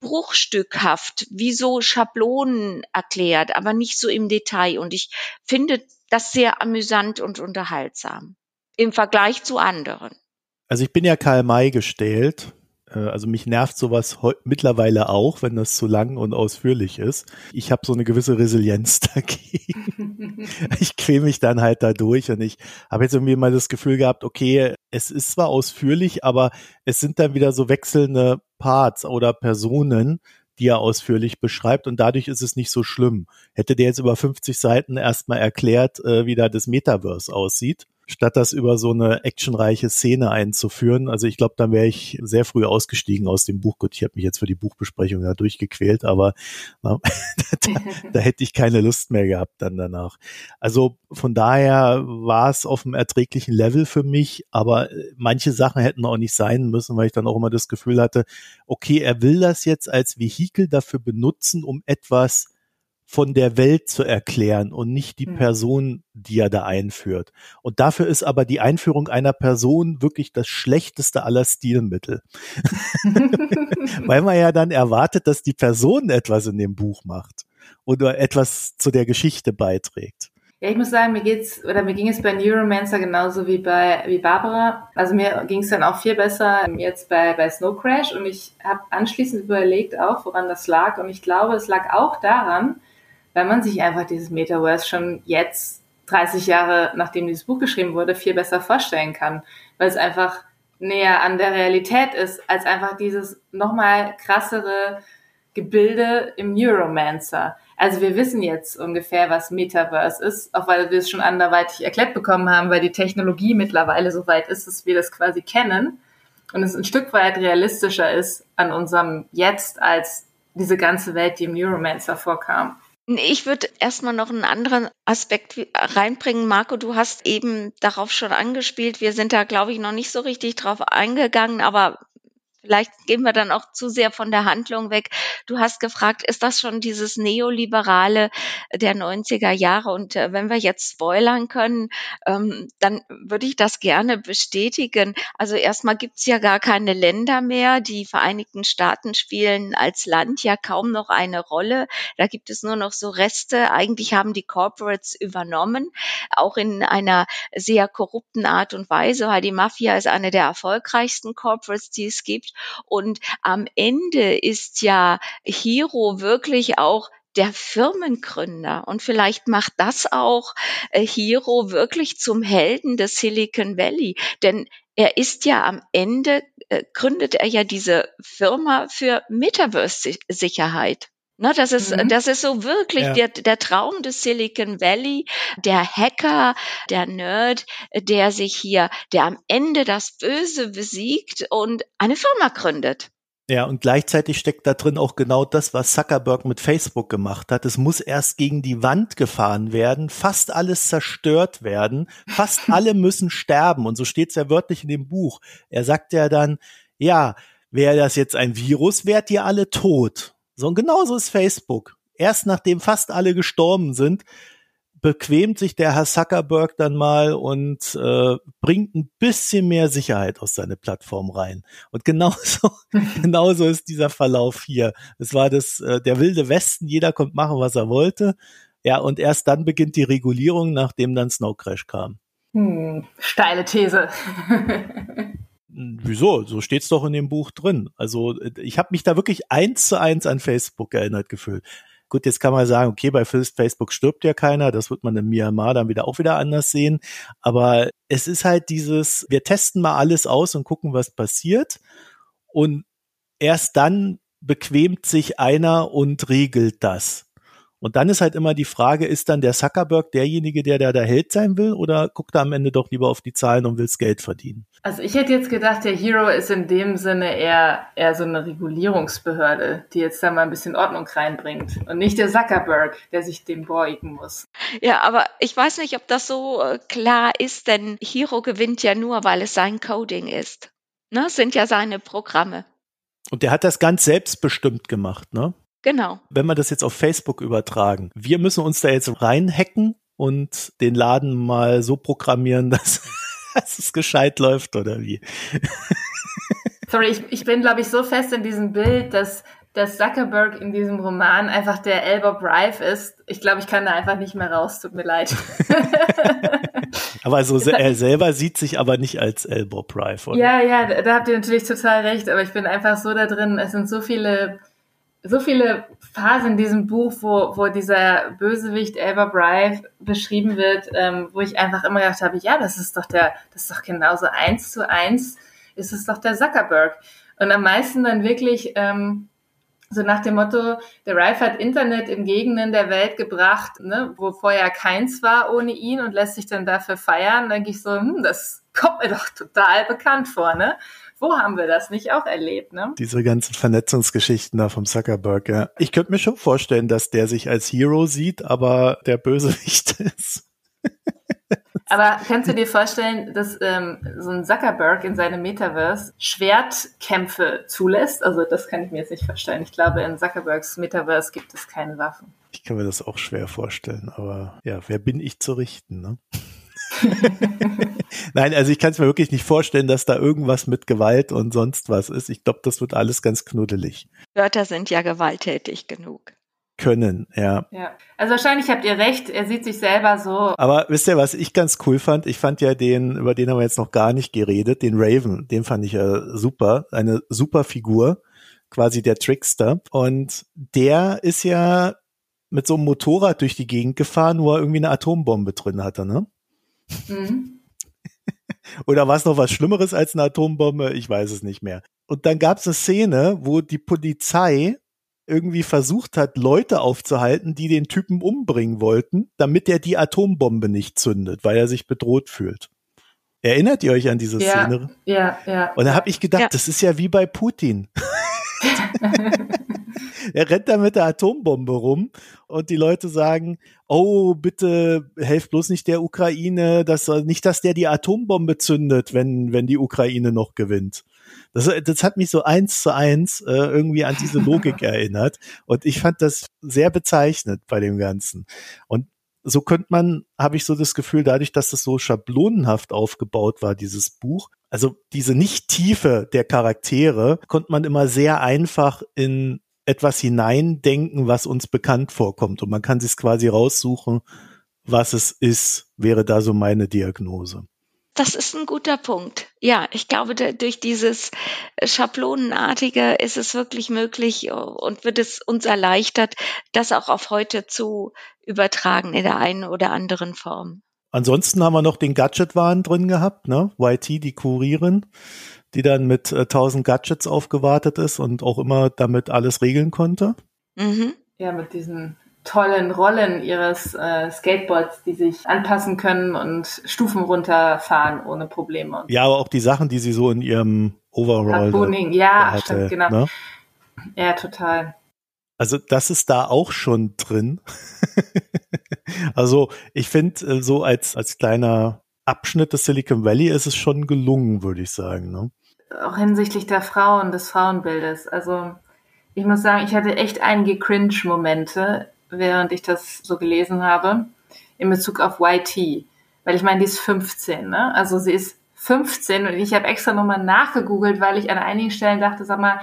bruchstückhaft, wie so Schablonen erklärt, aber nicht so im Detail. Und ich finde das sehr amüsant und unterhaltsam im Vergleich zu anderen. Also ich bin ja Karl May gestellt. Äh, also mich nervt sowas mittlerweile auch, wenn das zu lang und ausführlich ist. Ich habe so eine gewisse Resilienz dagegen. ich quäle mich dann halt da durch und ich habe jetzt irgendwie mal das Gefühl gehabt, okay, es ist zwar ausführlich, aber es sind dann wieder so wechselnde Parts oder Personen, die er ausführlich beschreibt und dadurch ist es nicht so schlimm. Hätte der jetzt über 50 Seiten erstmal erklärt, äh, wie da das Metaverse aussieht, statt das über so eine actionreiche Szene einzuführen. Also ich glaube, dann wäre ich sehr früh ausgestiegen aus dem Buch. Gut, ich habe mich jetzt für die Buchbesprechung ja durchgequält, aber na, da, da, hätte ich keine Lust mehr gehabt dann danach. Also von daher war es auf einem erträglichen Level für mich, aber äh, manche Sachen hätten auch nicht sein müssen, weil ich dann auch immer das Gefühl hatte, okay, er will das jetzt als Vehikel dafür benutzen, um etwas von der Welt zu erklären und nicht die hm. Person, die er da einführt. Und dafür ist aber die Einführung einer Person wirklich das schlechteste aller Stilmittel. Weil man ja dann erwartet, dass die Person etwas in dem Buch macht oder etwas zu der Geschichte beiträgt. Ja, ich muss sagen, mir geht's oder mir ging es bei Neuromancer genauso wie bei wie Barbara. Also mir ging es dann auch viel besser jetzt bei bei Snow Crash und ich habe anschließend überlegt auch, woran das lag und ich glaube, es lag auch daran, weil man sich einfach dieses Metaverse schon jetzt, 30 Jahre nachdem dieses Buch geschrieben wurde, viel besser vorstellen kann, weil es einfach näher an der Realität ist, als einfach dieses nochmal krassere Gebilde im Neuromancer. Also wir wissen jetzt ungefähr, was Metaverse ist, auch weil wir es schon anderweitig erklärt bekommen haben, weil die Technologie mittlerweile so weit ist, dass wir das quasi kennen und es ein Stück weit realistischer ist an unserem Jetzt als diese ganze Welt, die im Neuromancer vorkam. Ich würde erstmal noch einen anderen Aspekt reinbringen. Marco, du hast eben darauf schon angespielt. Wir sind da, glaube ich, noch nicht so richtig drauf eingegangen, aber vielleicht gehen wir dann auch zu sehr von der Handlung weg. Du hast gefragt, ist das schon dieses Neoliberale der 90er Jahre? Und äh, wenn wir jetzt spoilern können, ähm, dann würde ich das gerne bestätigen. Also erstmal gibt's ja gar keine Länder mehr. Die Vereinigten Staaten spielen als Land ja kaum noch eine Rolle. Da gibt es nur noch so Reste. Eigentlich haben die Corporates übernommen, auch in einer sehr korrupten Art und Weise, weil die Mafia ist eine der erfolgreichsten Corporates, die es gibt. Und am Ende ist ja Hero wirklich auch der Firmengründer. Und vielleicht macht das auch äh, Hero wirklich zum Helden des Silicon Valley. Denn er ist ja am Ende, äh, gründet er ja diese Firma für Metaverse-Sicherheit. Ne, das ist, mhm. das ist so wirklich ja. der, der Traum des Silicon Valley, der Hacker, der Nerd, der sich hier, der am Ende das Böse besiegt und eine Firma gründet. Ja, und gleichzeitig steckt da drin auch genau das, was Zuckerberg mit Facebook gemacht hat. Es muss erst gegen die Wand gefahren werden, fast alles zerstört werden, fast alle müssen sterben. Und so steht es ja wörtlich in dem Buch. Er sagt ja dann, ja, wäre das jetzt ein Virus, wärt ihr alle tot. So, und genauso ist Facebook. Erst nachdem fast alle gestorben sind, bequemt sich der Herr Zuckerberg dann mal und äh, bringt ein bisschen mehr Sicherheit aus seine Plattform rein. Und genauso, genauso ist dieser Verlauf hier. Es war das, äh, der wilde Westen, jeder konnte machen, was er wollte. Ja, und erst dann beginnt die Regulierung, nachdem dann Snow Crash kam. Hm, steile These. Wieso? So steht's doch in dem Buch drin. Also ich habe mich da wirklich eins zu eins an Facebook erinnert gefühlt. Gut, jetzt kann man sagen, okay, bei Facebook stirbt ja keiner, das wird man in Myanmar dann wieder auch wieder anders sehen. Aber es ist halt dieses, wir testen mal alles aus und gucken, was passiert. Und erst dann bequemt sich einer und regelt das. Und dann ist halt immer die Frage, ist dann der Zuckerberg derjenige, der da der Held sein will oder guckt er am Ende doch lieber auf die Zahlen und will's Geld verdienen? Also ich hätte jetzt gedacht, der Hero ist in dem Sinne eher, eher so eine Regulierungsbehörde, die jetzt da mal ein bisschen Ordnung reinbringt und nicht der Zuckerberg, der sich dem beugen muss. Ja, aber ich weiß nicht, ob das so äh, klar ist, denn Hero gewinnt ja nur, weil es sein Coding ist. Ne? Das sind ja seine Programme. Und der hat das ganz selbstbestimmt gemacht, ne? Genau. Wenn wir das jetzt auf Facebook übertragen, wir müssen uns da jetzt reinhacken und den Laden mal so programmieren, dass, dass es gescheit läuft oder wie? Sorry, ich, ich bin, glaube ich, so fest in diesem Bild, dass, dass Zuckerberg in diesem Roman einfach der Elbow Rife ist. Ich glaube, ich kann da einfach nicht mehr raus. Tut mir leid. aber so er selber sieht sich aber nicht als Elbow Rife, oder? Ja, ja, da habt ihr natürlich total recht. Aber ich bin einfach so da drin. Es sind so viele so viele Phasen in diesem Buch, wo, wo dieser Bösewicht Elba Bryce beschrieben wird, ähm, wo ich einfach immer gedacht habe, ja, das ist doch der, das ist doch genauso eins zu eins, ist es doch der Zuckerberg. Und am meisten dann wirklich ähm, so nach dem Motto, der Ralph hat Internet in Gegenden der Welt gebracht, ne, wo vorher keins war ohne ihn und lässt sich dann dafür feiern. Denke ich so, hm, das kommt mir doch total bekannt vor, ne? Wo haben wir das nicht auch erlebt, ne? Diese ganzen Vernetzungsgeschichten da vom Zuckerberg, ja. Ich könnte mir schon vorstellen, dass der sich als Hero sieht, aber der Bösewicht ist. Aber kannst du dir vorstellen, dass ähm, so ein Zuckerberg in seinem Metaverse Schwertkämpfe zulässt? Also das kann ich mir jetzt nicht vorstellen. Ich glaube, in Zuckerbergs Metaverse gibt es keine Waffen. Ich kann mir das auch schwer vorstellen, aber ja, wer bin ich zu richten, ne? Nein, also ich kann es mir wirklich nicht vorstellen, dass da irgendwas mit Gewalt und sonst was ist. Ich glaube, das wird alles ganz knuddelig. Wörter sind ja gewalttätig genug. Können, ja. Ja, also wahrscheinlich habt ihr recht, er sieht sich selber so. Aber wisst ihr, was ich ganz cool fand? Ich fand ja den, über den haben wir jetzt noch gar nicht geredet, den Raven, den fand ich ja super, eine super Figur, quasi der Trickster. Und der ist ja mit so einem Motorrad durch die Gegend gefahren, wo er irgendwie eine Atombombe drin hatte, ne? Mhm. Oder war es noch was Schlimmeres als eine Atombombe? Ich weiß es nicht mehr. Und dann gab es eine Szene, wo die Polizei irgendwie versucht hat, Leute aufzuhalten, die den Typen umbringen wollten, damit er die Atombombe nicht zündet, weil er sich bedroht fühlt. Erinnert ihr euch an diese ja, Szene? Ja, ja. Und da habe ich gedacht, ja. das ist ja wie bei Putin. Er rennt da mit der Atombombe rum und die Leute sagen, oh, bitte helft bloß nicht der Ukraine, dass, nicht, dass der die Atombombe zündet, wenn, wenn die Ukraine noch gewinnt. Das, das hat mich so eins zu eins äh, irgendwie an diese Logik erinnert. Und ich fand das sehr bezeichnend bei dem Ganzen. Und so könnte man, habe ich so das Gefühl, dadurch, dass das so schablonenhaft aufgebaut war, dieses Buch, also diese Nicht-Tiefe der Charaktere, konnte man immer sehr einfach in etwas hineindenken, was uns bekannt vorkommt. Und man kann sich quasi raussuchen, was es ist, wäre da so meine Diagnose. Das ist ein guter Punkt. Ja, ich glaube, durch dieses Schablonenartige ist es wirklich möglich und wird es uns erleichtert, das auch auf heute zu übertragen in der einen oder anderen Form. Ansonsten haben wir noch den Gadget-Wahn drin gehabt, ne? YT, die Kurierin, die dann mit äh, 1000 Gadgets aufgewartet ist und auch immer damit alles regeln konnte. Mhm. Ja, mit diesen tollen Rollen ihres äh, Skateboards, die sich anpassen können und Stufen runterfahren ohne Probleme. Ja, aber auch die Sachen, die sie so in ihrem Overall Booning, ja, hatte, stimmt, genau. Ne? Ja, total. Also das ist da auch schon drin. also ich finde, äh, so als, als kleiner Abschnitt des Silicon Valley ist es schon gelungen, würde ich sagen. Ne? Auch hinsichtlich der Frauen, des Frauenbildes. Also ich muss sagen, ich hatte echt einige Cringe-Momente während ich das so gelesen habe, in Bezug auf YT. Weil ich meine, die ist 15, ne? Also sie ist 15 und ich habe extra nochmal nachgegoogelt, weil ich an einigen Stellen dachte, sag mal,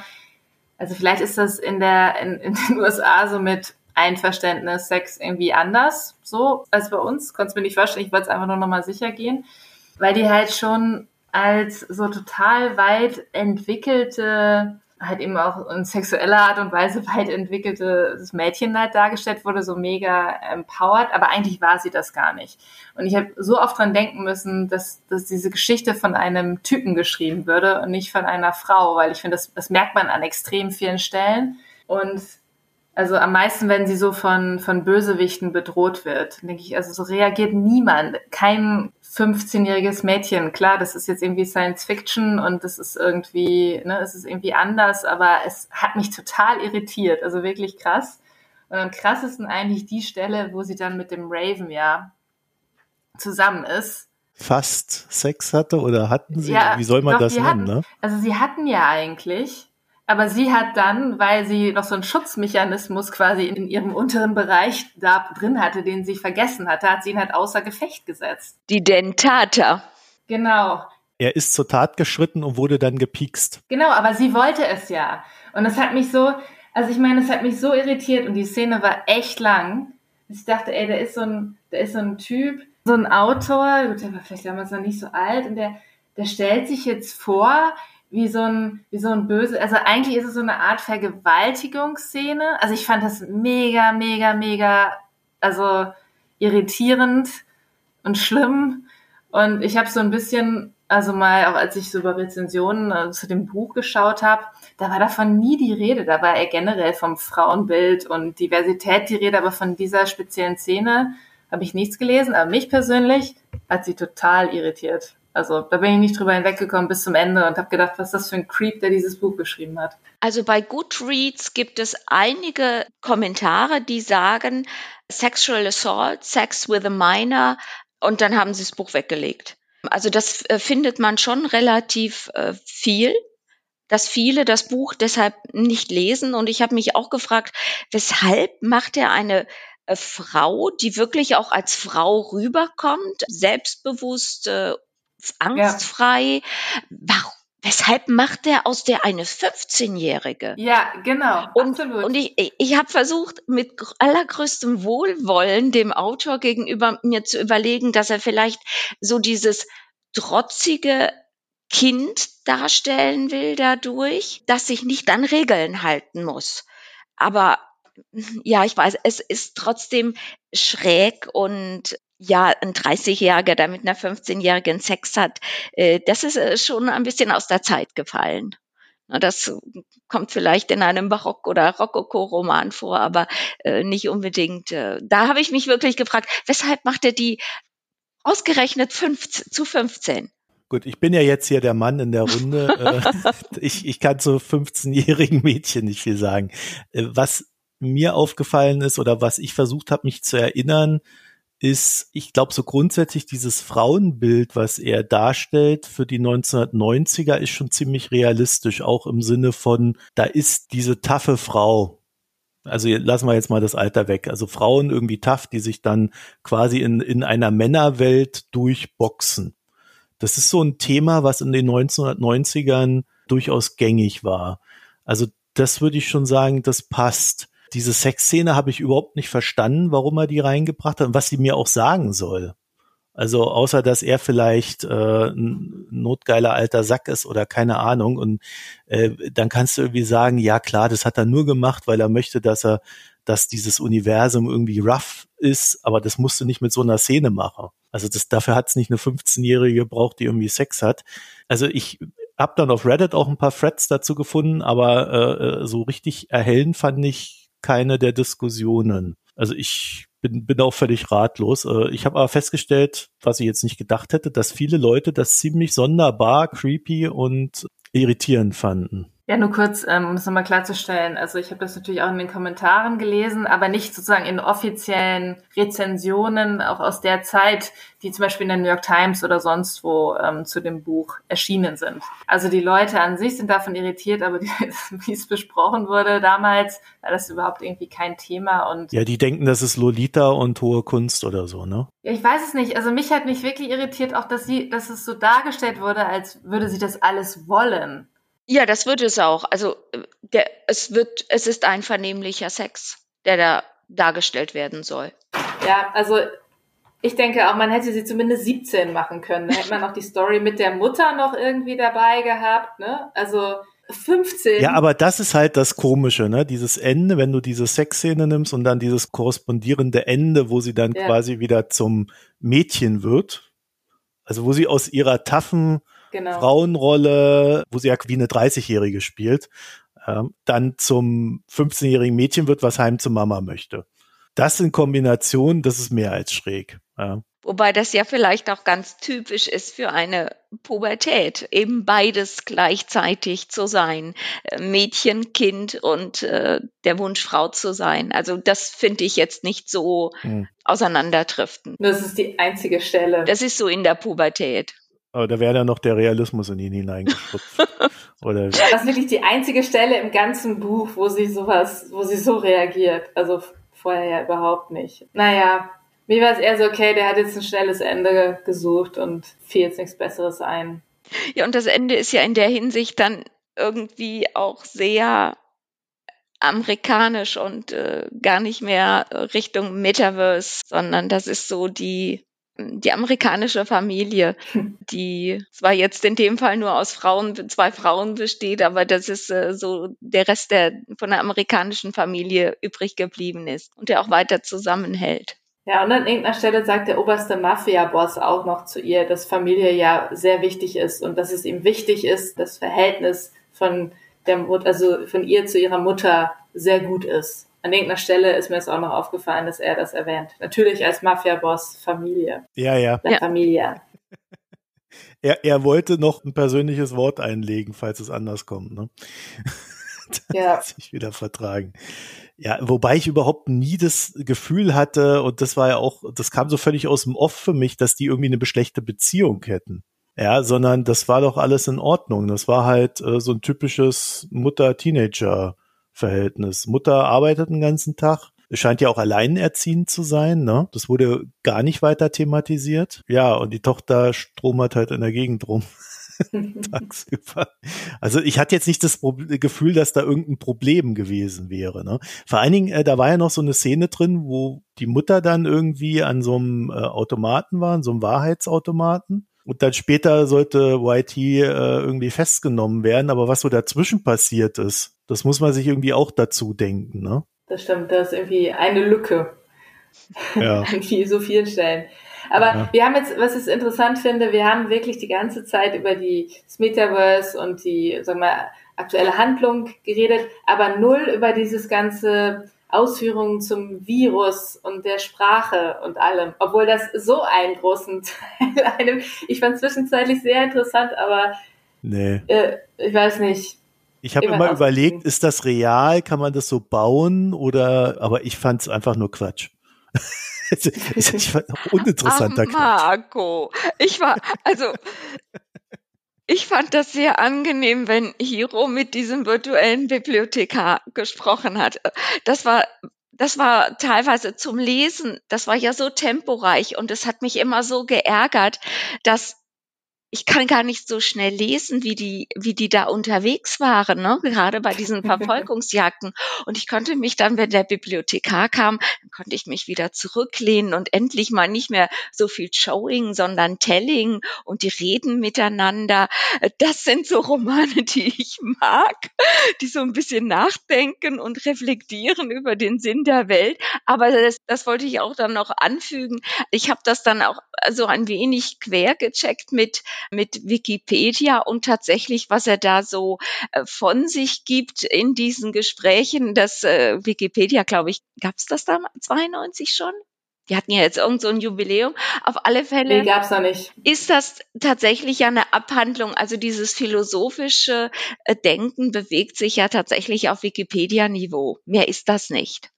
also vielleicht ist das in der in, in den USA so mit Einverständnis Sex irgendwie anders so als bei uns. Konnte es mir nicht vorstellen, ich wollte es einfach nur nochmal sicher gehen, weil die halt schon als so total weit entwickelte halt eben auch in sexueller Art und Weise weit entwickeltes Mädchen halt dargestellt wurde, so mega empowered, aber eigentlich war sie das gar nicht. Und ich habe so oft dran denken müssen, dass, dass diese Geschichte von einem Typen geschrieben würde und nicht von einer Frau, weil ich finde, das, das merkt man an extrem vielen Stellen. Und also am meisten, wenn sie so von, von Bösewichten bedroht wird, denke ich, also so reagiert niemand. Kein 15-jähriges Mädchen. Klar, das ist jetzt irgendwie Science Fiction und das ist irgendwie, ne, es ist irgendwie anders, aber es hat mich total irritiert. Also wirklich krass. Und am krassesten eigentlich die Stelle, wo sie dann mit dem Raven ja zusammen ist. Fast Sex hatte oder hatten sie? Ja, Wie soll man doch, das nennen, hatten, ne? Also sie hatten ja eigentlich aber sie hat dann, weil sie noch so einen Schutzmechanismus quasi in ihrem unteren Bereich da drin hatte, den sie vergessen hatte, hat sie ihn halt außer Gefecht gesetzt. Die Dentata. Genau. Er ist zur Tat geschritten und wurde dann gepiekst. Genau, aber sie wollte es ja. Und es hat mich so, also ich meine, es hat mich so irritiert und die Szene war echt lang. Ich dachte, ey, der ist so ein, der ist so ein Typ, so ein Autor, gut, der war vielleicht damals noch nicht so alt und der, der stellt sich jetzt vor, wie so ein, wie so ein böse, also eigentlich ist es so eine Art Vergewaltigungsszene. Also ich fand das mega, mega, mega, also irritierend und schlimm. Und ich habe so ein bisschen, also mal, auch als ich so über Rezensionen also zu dem Buch geschaut habe, da war davon nie die Rede. Da war er generell vom Frauenbild und Diversität die Rede, aber von dieser speziellen Szene habe ich nichts gelesen. Aber mich persönlich hat sie total irritiert. Also da bin ich nicht drüber hinweggekommen bis zum Ende und habe gedacht, was ist das für ein Creep, der dieses Buch geschrieben hat. Also bei Goodreads gibt es einige Kommentare, die sagen Sexual Assault, Sex with a Minor und dann haben sie das Buch weggelegt. Also das äh, findet man schon relativ äh, viel dass viele das Buch deshalb nicht lesen. Und ich habe mich auch gefragt, weshalb macht er eine äh, Frau, die wirklich auch als Frau rüberkommt, selbstbewusst, äh, angstfrei. Ja. Warum? Weshalb macht der aus der eine 15-Jährige? Ja, genau. Und, absolut. und ich, ich habe versucht, mit allergrößtem Wohlwollen dem Autor gegenüber mir zu überlegen, dass er vielleicht so dieses trotzige Kind darstellen will dadurch, dass sich nicht an Regeln halten muss. Aber ja, ich weiß, es ist trotzdem schräg und ja, ein 30-Jähriger, der mit einer 15-Jährigen Sex hat, äh, das ist äh, schon ein bisschen aus der Zeit gefallen. Das kommt vielleicht in einem Barock- oder Rokoko-Roman vor, aber äh, nicht unbedingt. Da habe ich mich wirklich gefragt, weshalb macht er die ausgerechnet 15, zu 15? Gut, ich bin ja jetzt hier der Mann in der Runde. ich, ich kann zu 15-jährigen Mädchen nicht viel sagen. Was mir aufgefallen ist oder was ich versucht habe, mich zu erinnern, ist, ich glaube, so grundsätzlich dieses Frauenbild, was er darstellt für die 1990er, ist schon ziemlich realistisch, auch im Sinne von, da ist diese taffe Frau. Also lassen wir jetzt mal das Alter weg. Also Frauen irgendwie tough, die sich dann quasi in, in einer Männerwelt durchboxen. Das ist so ein Thema, was in den 1990ern durchaus gängig war. Also das würde ich schon sagen, das passt diese Sexszene habe ich überhaupt nicht verstanden, warum er die reingebracht hat und was sie mir auch sagen soll. Also außer dass er vielleicht äh, ein notgeiler alter Sack ist oder keine Ahnung. Und äh, dann kannst du irgendwie sagen, ja klar, das hat er nur gemacht, weil er möchte, dass er, dass dieses Universum irgendwie rough ist, aber das musst du nicht mit so einer Szene machen. Also das, dafür hat es nicht eine 15-Jährige gebraucht, die irgendwie Sex hat. Also ich habe dann auf Reddit auch ein paar Threads dazu gefunden, aber äh, äh so richtig erhellend fand ich keine der Diskussionen. Also ich bin, bin auch völlig ratlos. Äh, ich habe aber festgestellt, was ich jetzt nicht gedacht hätte, dass viele Leute das ziemlich sonderbar, creepy und irritierend fanden. Ja, nur kurz, ähm, um es nochmal klarzustellen. Also ich habe das natürlich auch in den Kommentaren gelesen, aber nicht sozusagen in offiziellen Rezensionen, auch aus der Zeit, die zum Beispiel in der New York Times oder sonst wo ähm, zu dem Buch erschienen sind. Also die Leute an sich sind davon irritiert, aber wie es besprochen wurde damals, war das überhaupt irgendwie kein Thema. Und ja, die denken, das ist Lolita und hohe Kunst oder so, ne? Ja, ich weiß es nicht. Also mich hat mich wirklich irritiert auch, dass sie, dass es so dargestellt wurde, als würde sie das alles wollen. Ja, das wird es auch. Also der, es wird, es ist ein vernehmlicher Sex, der da dargestellt werden soll. Ja, also ich denke auch, man hätte sie zumindest 17 machen können. Da hätte man noch die Story mit der Mutter noch irgendwie dabei gehabt, ne? Also 15. Ja, aber das ist halt das Komische, ne? Dieses Ende, wenn du diese Sexszene nimmst und dann dieses korrespondierende Ende, wo sie dann ja. quasi wieder zum Mädchen wird. Also wo sie aus ihrer taffen genau. Frauenrolle, wo sie ja wie eine 30-Jährige spielt, ähm, dann zum 15-jährigen Mädchen wird, was heim zur Mama möchte. Das in Kombination, das ist mehr als schräg. Ja. Wobei das ja vielleicht auch ganz typisch ist für eine Pubertät, eben beides gleichzeitig zu sein. Äh, Mädchen, Kind und äh, der Wunsch, Frau zu sein. Also das finde ich jetzt nicht so hm. auseinanderdriften. Das ist die einzige Stelle. Das ist so in der Pubertät. Aber da wäre dann noch der Realismus in ihn hineingespritzt. Oder ja, das ist wirklich die einzige Stelle im ganzen Buch, wo sie sowas, wo sie so reagiert. Also vorher ja überhaupt nicht. Naja, mir war es eher so, okay, der hat jetzt ein schnelles Ende gesucht und fiel jetzt nichts Besseres ein. Ja, und das Ende ist ja in der Hinsicht dann irgendwie auch sehr amerikanisch und äh, gar nicht mehr Richtung Metaverse, sondern das ist so die die amerikanische Familie, die zwar jetzt in dem Fall nur aus Frauen, zwei Frauen besteht, aber das ist äh, so der Rest der von der amerikanischen Familie übrig geblieben ist und der auch weiter zusammenhält. Ja, und an irgendeiner Stelle sagt der oberste Mafia-Boss auch noch zu ihr, dass Familie ja sehr wichtig ist und dass es ihm wichtig ist, das Verhältnis von der Mutter, also von ihr zu ihrer Mutter sehr gut ist an irgendeiner Stelle ist mir es auch noch aufgefallen, dass er das erwähnt. Natürlich als Mafia-Boss Familie. Ja, ja. La ja. Familia. Er, er wollte noch ein persönliches Wort einlegen, falls es anders kommt. Ne? ja. sich wieder vertragen. Ja, wobei ich überhaupt nie das Gefühl hatte, und das war ja auch, das kam so völlig aus dem Off für mich, dass die irgendwie eine beschlechte Beziehung hätten. Ja, sondern das war doch alles in Ordnung. Das war halt äh, so ein typisches Mutter-Teenager- Verhältnis. Mutter arbeitet den ganzen Tag, scheint ja auch alleinerziehend zu sein, ne? Das wurde gar nicht weiter thematisiert. Ja, und die Tochter stromert halt in der Gegend rum. tagsüber. Also ich hatte jetzt nicht das Gefühl, dass da irgendein Problem gewesen wäre. Ne? Vor allen Dingen, äh, da war ja noch so eine Szene drin, wo die Mutter dann irgendwie an so einem äh, Automaten war, an so einem Wahrheitsautomaten. Und dann später sollte YT äh, irgendwie festgenommen werden. Aber was so dazwischen passiert ist, das muss man sich irgendwie auch dazu denken, ne? Das stimmt, das ist irgendwie eine Lücke. Ja. An so vielen Stellen. Aber ja. wir haben jetzt, was ich interessant finde, wir haben wirklich die ganze Zeit über die das Metaverse und die, sagen wir, aktuelle Handlung geredet, aber null über dieses ganze Ausführungen zum Virus und der Sprache und allem, obwohl das so einen großen Teil einem, ich fand zwischenzeitlich sehr interessant, aber nee. Äh, ich weiß nicht, ich habe immer überlegt, ist das real? Kann man das so bauen? Oder, aber ich fand es einfach nur Quatsch. ich war uninteressanter Ach, Marco, ich war, also ich fand das sehr angenehm, wenn Hiro mit diesem virtuellen Bibliothekar gesprochen hat. Das war das war teilweise zum Lesen, das war ja so temporeich und es hat mich immer so geärgert, dass ich kann gar nicht so schnell lesen, wie die, wie die da unterwegs waren, ne? gerade bei diesen Verfolgungsjagden. Und ich konnte mich dann, wenn der Bibliothekar kam, dann konnte ich mich wieder zurücklehnen und endlich mal nicht mehr so viel Showing, sondern Telling und die reden miteinander. Das sind so Romane, die ich mag, die so ein bisschen nachdenken und reflektieren über den Sinn der Welt. Aber das, das wollte ich auch dann noch anfügen. Ich habe das dann auch so ein wenig quer gecheckt mit mit Wikipedia und tatsächlich, was er da so äh, von sich gibt in diesen Gesprächen. Das äh, Wikipedia, glaube ich, gab es das da 92 schon? Die hatten ja jetzt irgend so ein Jubiläum. Auf alle Fälle. Nee, gab's noch nicht. Ist das tatsächlich ja eine Abhandlung? Also dieses philosophische äh, Denken bewegt sich ja tatsächlich auf Wikipedia-Niveau. Mehr ist das nicht.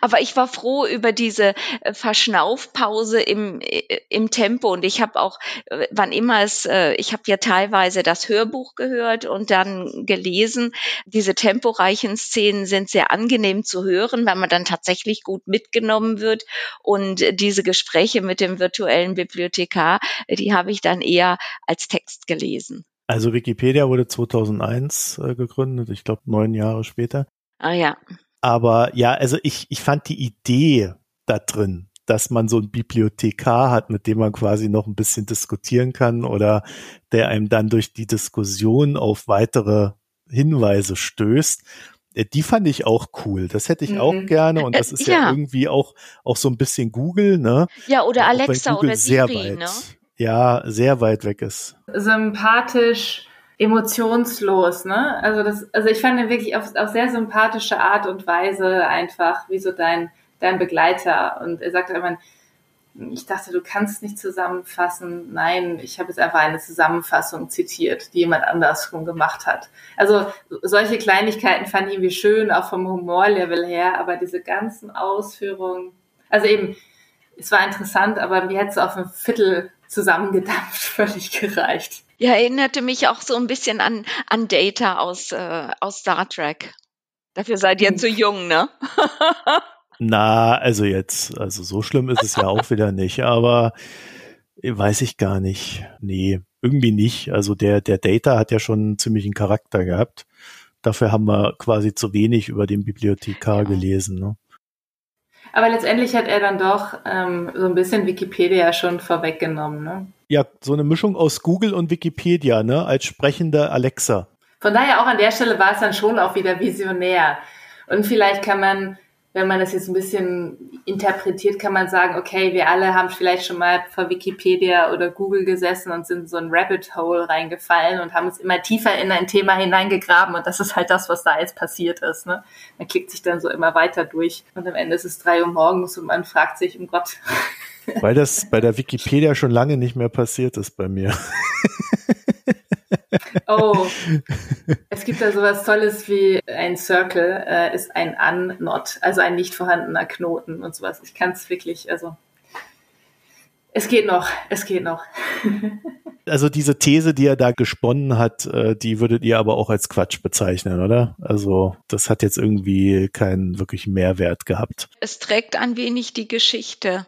Aber ich war froh über diese äh, Verschnaufpause im, äh, im Tempo und ich habe auch, äh, wann immer es, ich habe ja teilweise das Hörbuch gehört und dann gelesen. Diese temporeichen Szenen sind sehr angenehm zu hören, weil man dann tatsächlich gut mitgenommen wird. Und diese Gespräche mit dem virtuellen Bibliothekar, die habe ich dann eher als Text gelesen. Also Wikipedia wurde 2001 äh, gegründet, ich glaube neun Jahre später. Ah ja. Aber ja, also ich, ich fand die Idee da drin, dass man so ein Bibliothekar hat, mit dem man quasi noch ein bisschen diskutieren kann oder der einem dann durch die Diskussion auf weitere Hinweise stößt. Äh, die fand ich auch cool. Das hätte ich mhm. auch gerne und das ist ja. ja, irgendwie auch auch so ein bisschen Google, ne? Ja, oder Alexa oder Siri, weit, ne? Ja, sehr weit weg ist. Sympathisch emotionslos, ne? Also das, also ich fand ihn wirklich auf, auf sehr sympathische Art und Weise einfach, wie so dein, dein Begleiter. Und er sagte immer, ich dachte, du kannst nicht zusammenfassen. Nein, ich habe jetzt einfach eine Zusammenfassung zitiert, die jemand andersrum gemacht hat. Also solche Kleinigkeiten fand ich irgendwie schön, auch vom Humorlevel her, aber diese ganzen Ausführungen, also eben, es war interessant, aber mir hätte es auf ein Viertel zusammengedampft völlig gereicht. Ja, erinnerte mich auch so ein bisschen an, an Data aus, äh, aus Star Trek. Dafür seid ihr hm. zu jung, ne? Na, also jetzt, also so schlimm ist es ja auch wieder nicht, aber weiß ich gar nicht. Nee, irgendwie nicht. Also der, der Data hat ja schon einen ziemlichen Charakter gehabt. Dafür haben wir quasi zu wenig über den Bibliothekar ja. gelesen. Ne? Aber letztendlich hat er dann doch ähm, so ein bisschen Wikipedia schon vorweggenommen. Ne? Ja, so eine Mischung aus Google und Wikipedia, ne, als sprechende Alexa. Von daher auch an der Stelle war es dann schon auch wieder visionär. Und vielleicht kann man wenn man das jetzt ein bisschen interpretiert, kann man sagen, okay, wir alle haben vielleicht schon mal vor Wikipedia oder Google gesessen und sind so ein Rabbit Hole reingefallen und haben uns immer tiefer in ein Thema hineingegraben und das ist halt das, was da jetzt passiert ist. Ne? Man klickt sich dann so immer weiter durch und am Ende ist es drei Uhr morgens und man fragt sich, um Gott. Weil das bei der Wikipedia schon lange nicht mehr passiert ist bei mir. Oh, es gibt da sowas Tolles wie ein Circle äh, ist ein Unknot, also ein nicht vorhandener Knoten und sowas. Ich kann es wirklich, also es geht noch, es geht noch. Also diese These, die er da gesponnen hat, äh, die würdet ihr aber auch als Quatsch bezeichnen, oder? Also das hat jetzt irgendwie keinen wirklichen Mehrwert gehabt. Es trägt ein wenig die Geschichte.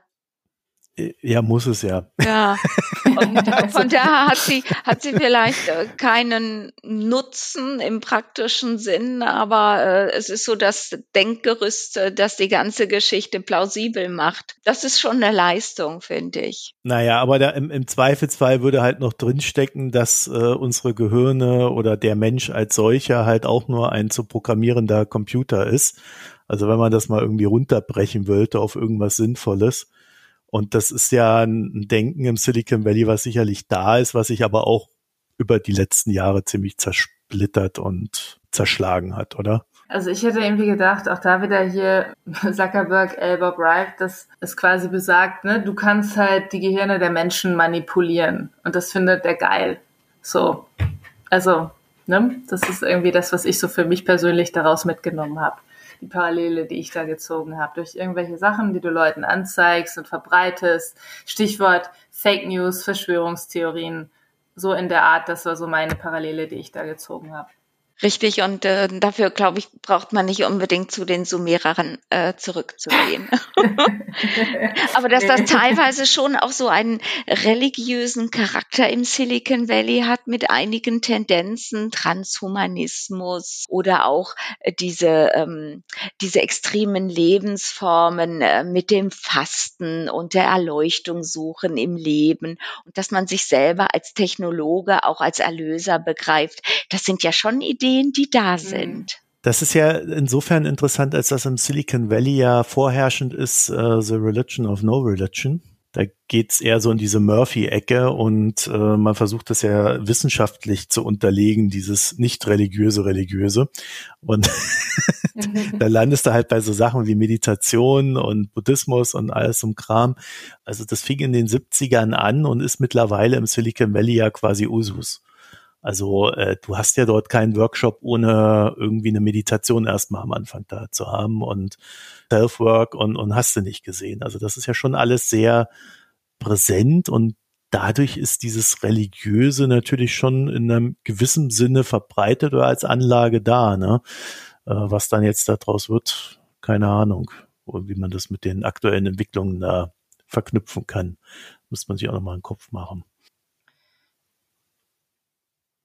Ja, muss es ja. Ja. Und von daher hat sie, hat sie vielleicht äh, keinen Nutzen im praktischen Sinn, aber äh, es ist so das Denkgerüst, äh, das die ganze Geschichte plausibel macht. Das ist schon eine Leistung, finde ich. Naja, aber da im, im Zweifelsfall würde halt noch drinstecken, dass äh, unsere Gehirne oder der Mensch als solcher halt auch nur ein zu programmierender Computer ist. Also wenn man das mal irgendwie runterbrechen wollte auf irgendwas Sinnvolles und das ist ja ein Denken im Silicon Valley, was sicherlich da ist, was sich aber auch über die letzten Jahre ziemlich zersplittert und zerschlagen hat, oder? Also ich hätte irgendwie gedacht, auch da wieder hier Zuckerberg, Elbow Bright, dass es quasi besagt, ne, du kannst halt die Gehirne der Menschen manipulieren und das findet er geil. So, also, ne, das ist irgendwie das, was ich so für mich persönlich daraus mitgenommen habe die Parallele, die ich da gezogen habe. Durch irgendwelche Sachen, die du Leuten anzeigst und verbreitest. Stichwort Fake News, Verschwörungstheorien. So in der Art, das war so meine Parallele, die ich da gezogen habe. Richtig, und äh, dafür, glaube ich, braucht man nicht unbedingt zu den Sumerern äh, zurückzugehen. Aber dass das teilweise schon auch so einen religiösen Charakter im Silicon Valley hat mit einigen Tendenzen, Transhumanismus oder auch äh, diese, ähm, diese extremen Lebensformen äh, mit dem Fasten und der Erleuchtung suchen im Leben und dass man sich selber als Technologe auch als Erlöser begreift. Das sind ja schon Ideen, Ideen, die da mhm. sind. Das ist ja insofern interessant, als das im Silicon Valley ja vorherrschend ist, uh, The Religion of No Religion. Da geht's eher so in diese Murphy-Ecke und äh, man versucht das ja wissenschaftlich zu unterlegen, dieses nicht religiöse Religiöse. Und da landest du halt bei so Sachen wie Meditation und Buddhismus und alles um Kram. Also das fing in den 70ern an und ist mittlerweile im Silicon Valley ja quasi Usus. Also äh, du hast ja dort keinen Workshop ohne irgendwie eine Meditation erstmal am Anfang da zu haben und Self-Work und, und hast du nicht gesehen. Also das ist ja schon alles sehr präsent und dadurch ist dieses Religiöse natürlich schon in einem gewissen Sinne verbreitet oder als Anlage da. Ne? Äh, was dann jetzt daraus wird, keine Ahnung, wie man das mit den aktuellen Entwicklungen da verknüpfen kann. Muss man sich auch nochmal einen Kopf machen.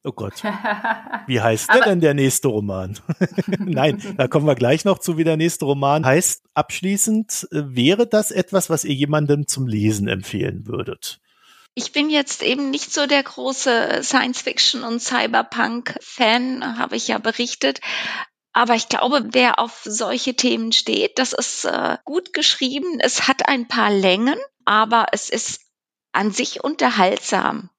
Oh Gott. Wie heißt der denn der nächste Roman? Nein, da kommen wir gleich noch zu, wie der nächste Roman heißt. Abschließend, äh, wäre das etwas, was ihr jemandem zum Lesen empfehlen würdet? Ich bin jetzt eben nicht so der große Science-Fiction- und Cyberpunk-Fan, habe ich ja berichtet. Aber ich glaube, wer auf solche Themen steht, das ist äh, gut geschrieben. Es hat ein paar Längen, aber es ist an sich unterhaltsam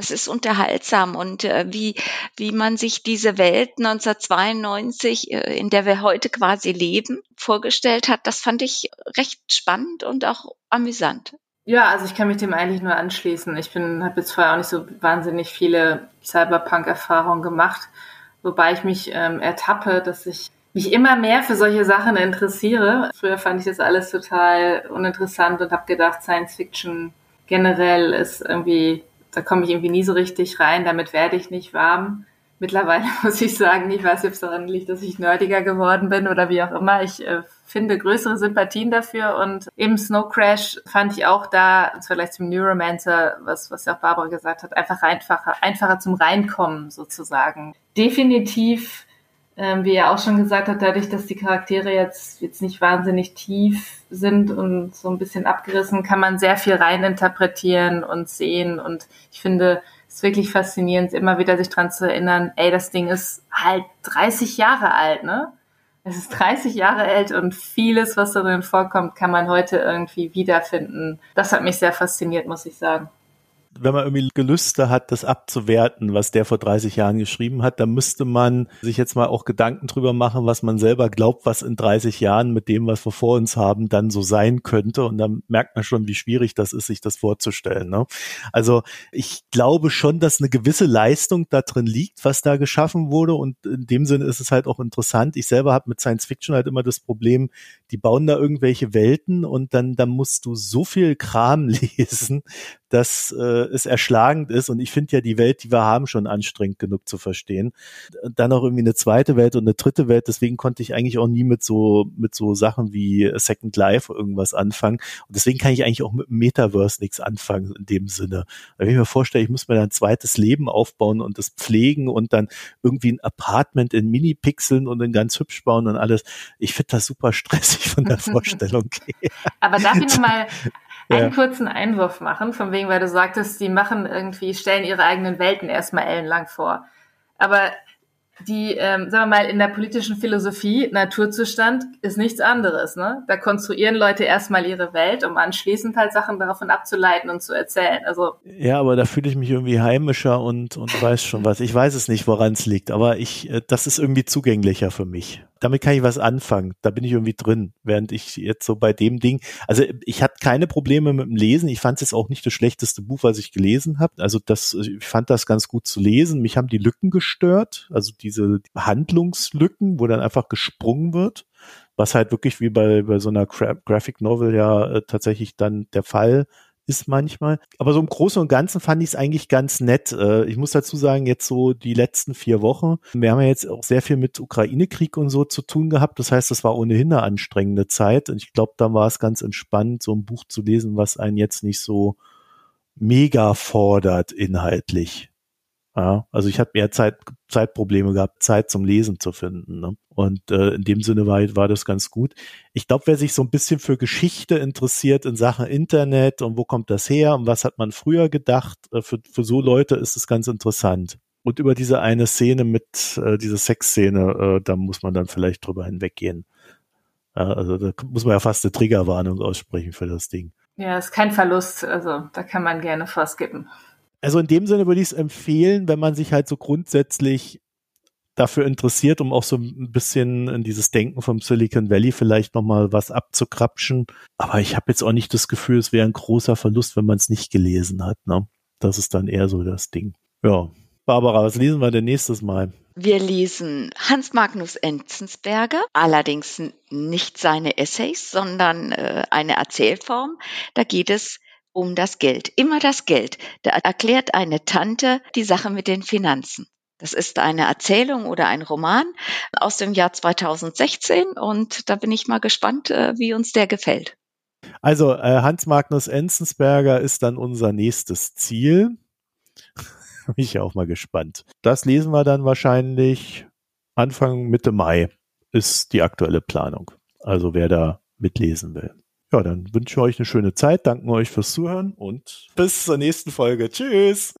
es ist unterhaltsam und äh, wie, wie man sich diese Welt 1992, äh, in der wir heute quasi leben, vorgestellt hat, das fand ich recht spannend und auch amüsant. Ja, also ich kann mich dem eigentlich nur anschließen. Ich habe jetzt vorher auch nicht so wahnsinnig viele Cyberpunk-Erfahrungen gemacht, wobei ich mich ähm, ertappe, dass ich mich immer mehr für solche Sachen interessiere. Früher fand ich das alles total uninteressant und habe gedacht, Science Fiction generell ist irgendwie da komme ich irgendwie nie so richtig rein, damit werde ich nicht warm. Mittlerweile muss ich sagen, ich weiß, ob es daran liegt, dass ich nerdiger geworden bin oder wie auch immer. Ich äh, finde größere Sympathien dafür und im Snow Crash fand ich auch da, vielleicht zum Neuromancer, was, was ja auch Barbara gesagt hat, einfach einfacher, einfacher zum Reinkommen sozusagen. Definitiv ähm, wie er auch schon gesagt hat, dadurch, dass die Charaktere jetzt, jetzt nicht wahnsinnig tief sind und so ein bisschen abgerissen, kann man sehr viel reininterpretieren und sehen. Und ich finde es ist wirklich faszinierend, immer wieder sich dran zu erinnern, ey, das Ding ist halt 30 Jahre alt, ne? Es ist 30 Jahre alt und vieles, was darin vorkommt, kann man heute irgendwie wiederfinden. Das hat mich sehr fasziniert, muss ich sagen wenn man irgendwie Gelüste hat, das abzuwerten, was der vor 30 Jahren geschrieben hat, dann müsste man sich jetzt mal auch Gedanken drüber machen, was man selber glaubt, was in 30 Jahren mit dem, was wir vor uns haben, dann so sein könnte. Und dann merkt man schon, wie schwierig das ist, sich das vorzustellen. Ne? Also ich glaube schon, dass eine gewisse Leistung da drin liegt, was da geschaffen wurde. Und in dem Sinne ist es halt auch interessant. Ich selber habe mit Science Fiction halt immer das Problem, die bauen da irgendwelche Welten und dann, dann musst du so viel Kram lesen, dass äh, es erschlagend ist. Und ich finde ja die Welt, die wir haben, schon anstrengend genug zu verstehen. Dann auch irgendwie eine zweite Welt und eine dritte Welt. Deswegen konnte ich eigentlich auch nie mit so, mit so Sachen wie Second Life irgendwas anfangen. Und deswegen kann ich eigentlich auch mit Metaverse nichts anfangen in dem Sinne. Wenn ich mir vorstelle, ich muss mir dann ein zweites Leben aufbauen und das pflegen und dann irgendwie ein Apartment in Mini-Pixeln und dann ganz hübsch bauen und alles. Ich finde das super stressig von der Vorstellung. Aber darf ich nochmal einen kurzen Einwurf machen, von wegen, weil du sagtest, die machen irgendwie, stellen ihre eigenen Welten erstmal ellenlang vor. Aber die, ähm, sagen wir mal, in der politischen Philosophie, Naturzustand ist nichts anderes. Ne? Da konstruieren Leute erstmal ihre Welt, um anschließend halt Sachen davon abzuleiten und zu erzählen. Also ja, aber da fühle ich mich irgendwie heimischer und, und weiß schon was. Ich weiß es nicht, woran es liegt, aber ich, äh, das ist irgendwie zugänglicher für mich. Damit kann ich was anfangen. Da bin ich irgendwie drin, während ich jetzt so bei dem Ding, also ich hatte keine Probleme mit dem Lesen. Ich fand es jetzt auch nicht das schlechteste Buch, was ich gelesen habe. Also das, ich fand das ganz gut zu lesen. Mich haben die Lücken gestört, also diese Handlungslücken, wo dann einfach gesprungen wird, was halt wirklich wie bei, bei so einer Gra Graphic Novel ja äh, tatsächlich dann der Fall ist manchmal. Aber so im Großen und Ganzen fand ich es eigentlich ganz nett. Äh, ich muss dazu sagen, jetzt so die letzten vier Wochen, wir haben ja jetzt auch sehr viel mit Ukraine-Krieg und so zu tun gehabt. Das heißt, das war ohnehin eine anstrengende Zeit. Und ich glaube, da war es ganz entspannt, so ein Buch zu lesen, was einen jetzt nicht so mega fordert inhaltlich. Ja, also ich hatte mehr Zeit, Zeitprobleme gehabt, Zeit zum Lesen zu finden. Ne? Und äh, in dem Sinne war, war das ganz gut. Ich glaube, wer sich so ein bisschen für Geschichte interessiert in Sachen Internet und wo kommt das her und was hat man früher gedacht, äh, für, für so Leute ist es ganz interessant. Und über diese eine Szene mit, äh, diese Sexszene, äh, da muss man dann vielleicht drüber hinweggehen. Ja, also da muss man ja fast eine Triggerwarnung aussprechen für das Ding. Ja, ist kein Verlust. Also da kann man gerne vorskippen. Also in dem Sinne würde ich es empfehlen, wenn man sich halt so grundsätzlich dafür interessiert, um auch so ein bisschen in dieses Denken vom Silicon Valley vielleicht nochmal was abzukrapschen. Aber ich habe jetzt auch nicht das Gefühl, es wäre ein großer Verlust, wenn man es nicht gelesen hat. Ne? Das ist dann eher so das Ding. Ja. Barbara, was lesen wir denn nächstes Mal? Wir lesen Hans Magnus Enzensberger, allerdings nicht seine Essays, sondern äh, eine Erzählform. Da geht es um das Geld, immer das Geld. Da erklärt eine Tante die Sache mit den Finanzen. Das ist eine Erzählung oder ein Roman aus dem Jahr 2016 und da bin ich mal gespannt, äh, wie uns der gefällt. Also äh, Hans Magnus Enzensberger ist dann unser nächstes Ziel. bin ich auch mal gespannt. Das lesen wir dann wahrscheinlich Anfang Mitte Mai ist die aktuelle Planung. Also wer da mitlesen will. Ja, dann wünsche ich euch eine schöne Zeit, danken euch fürs Zuhören und bis zur nächsten Folge. Tschüss.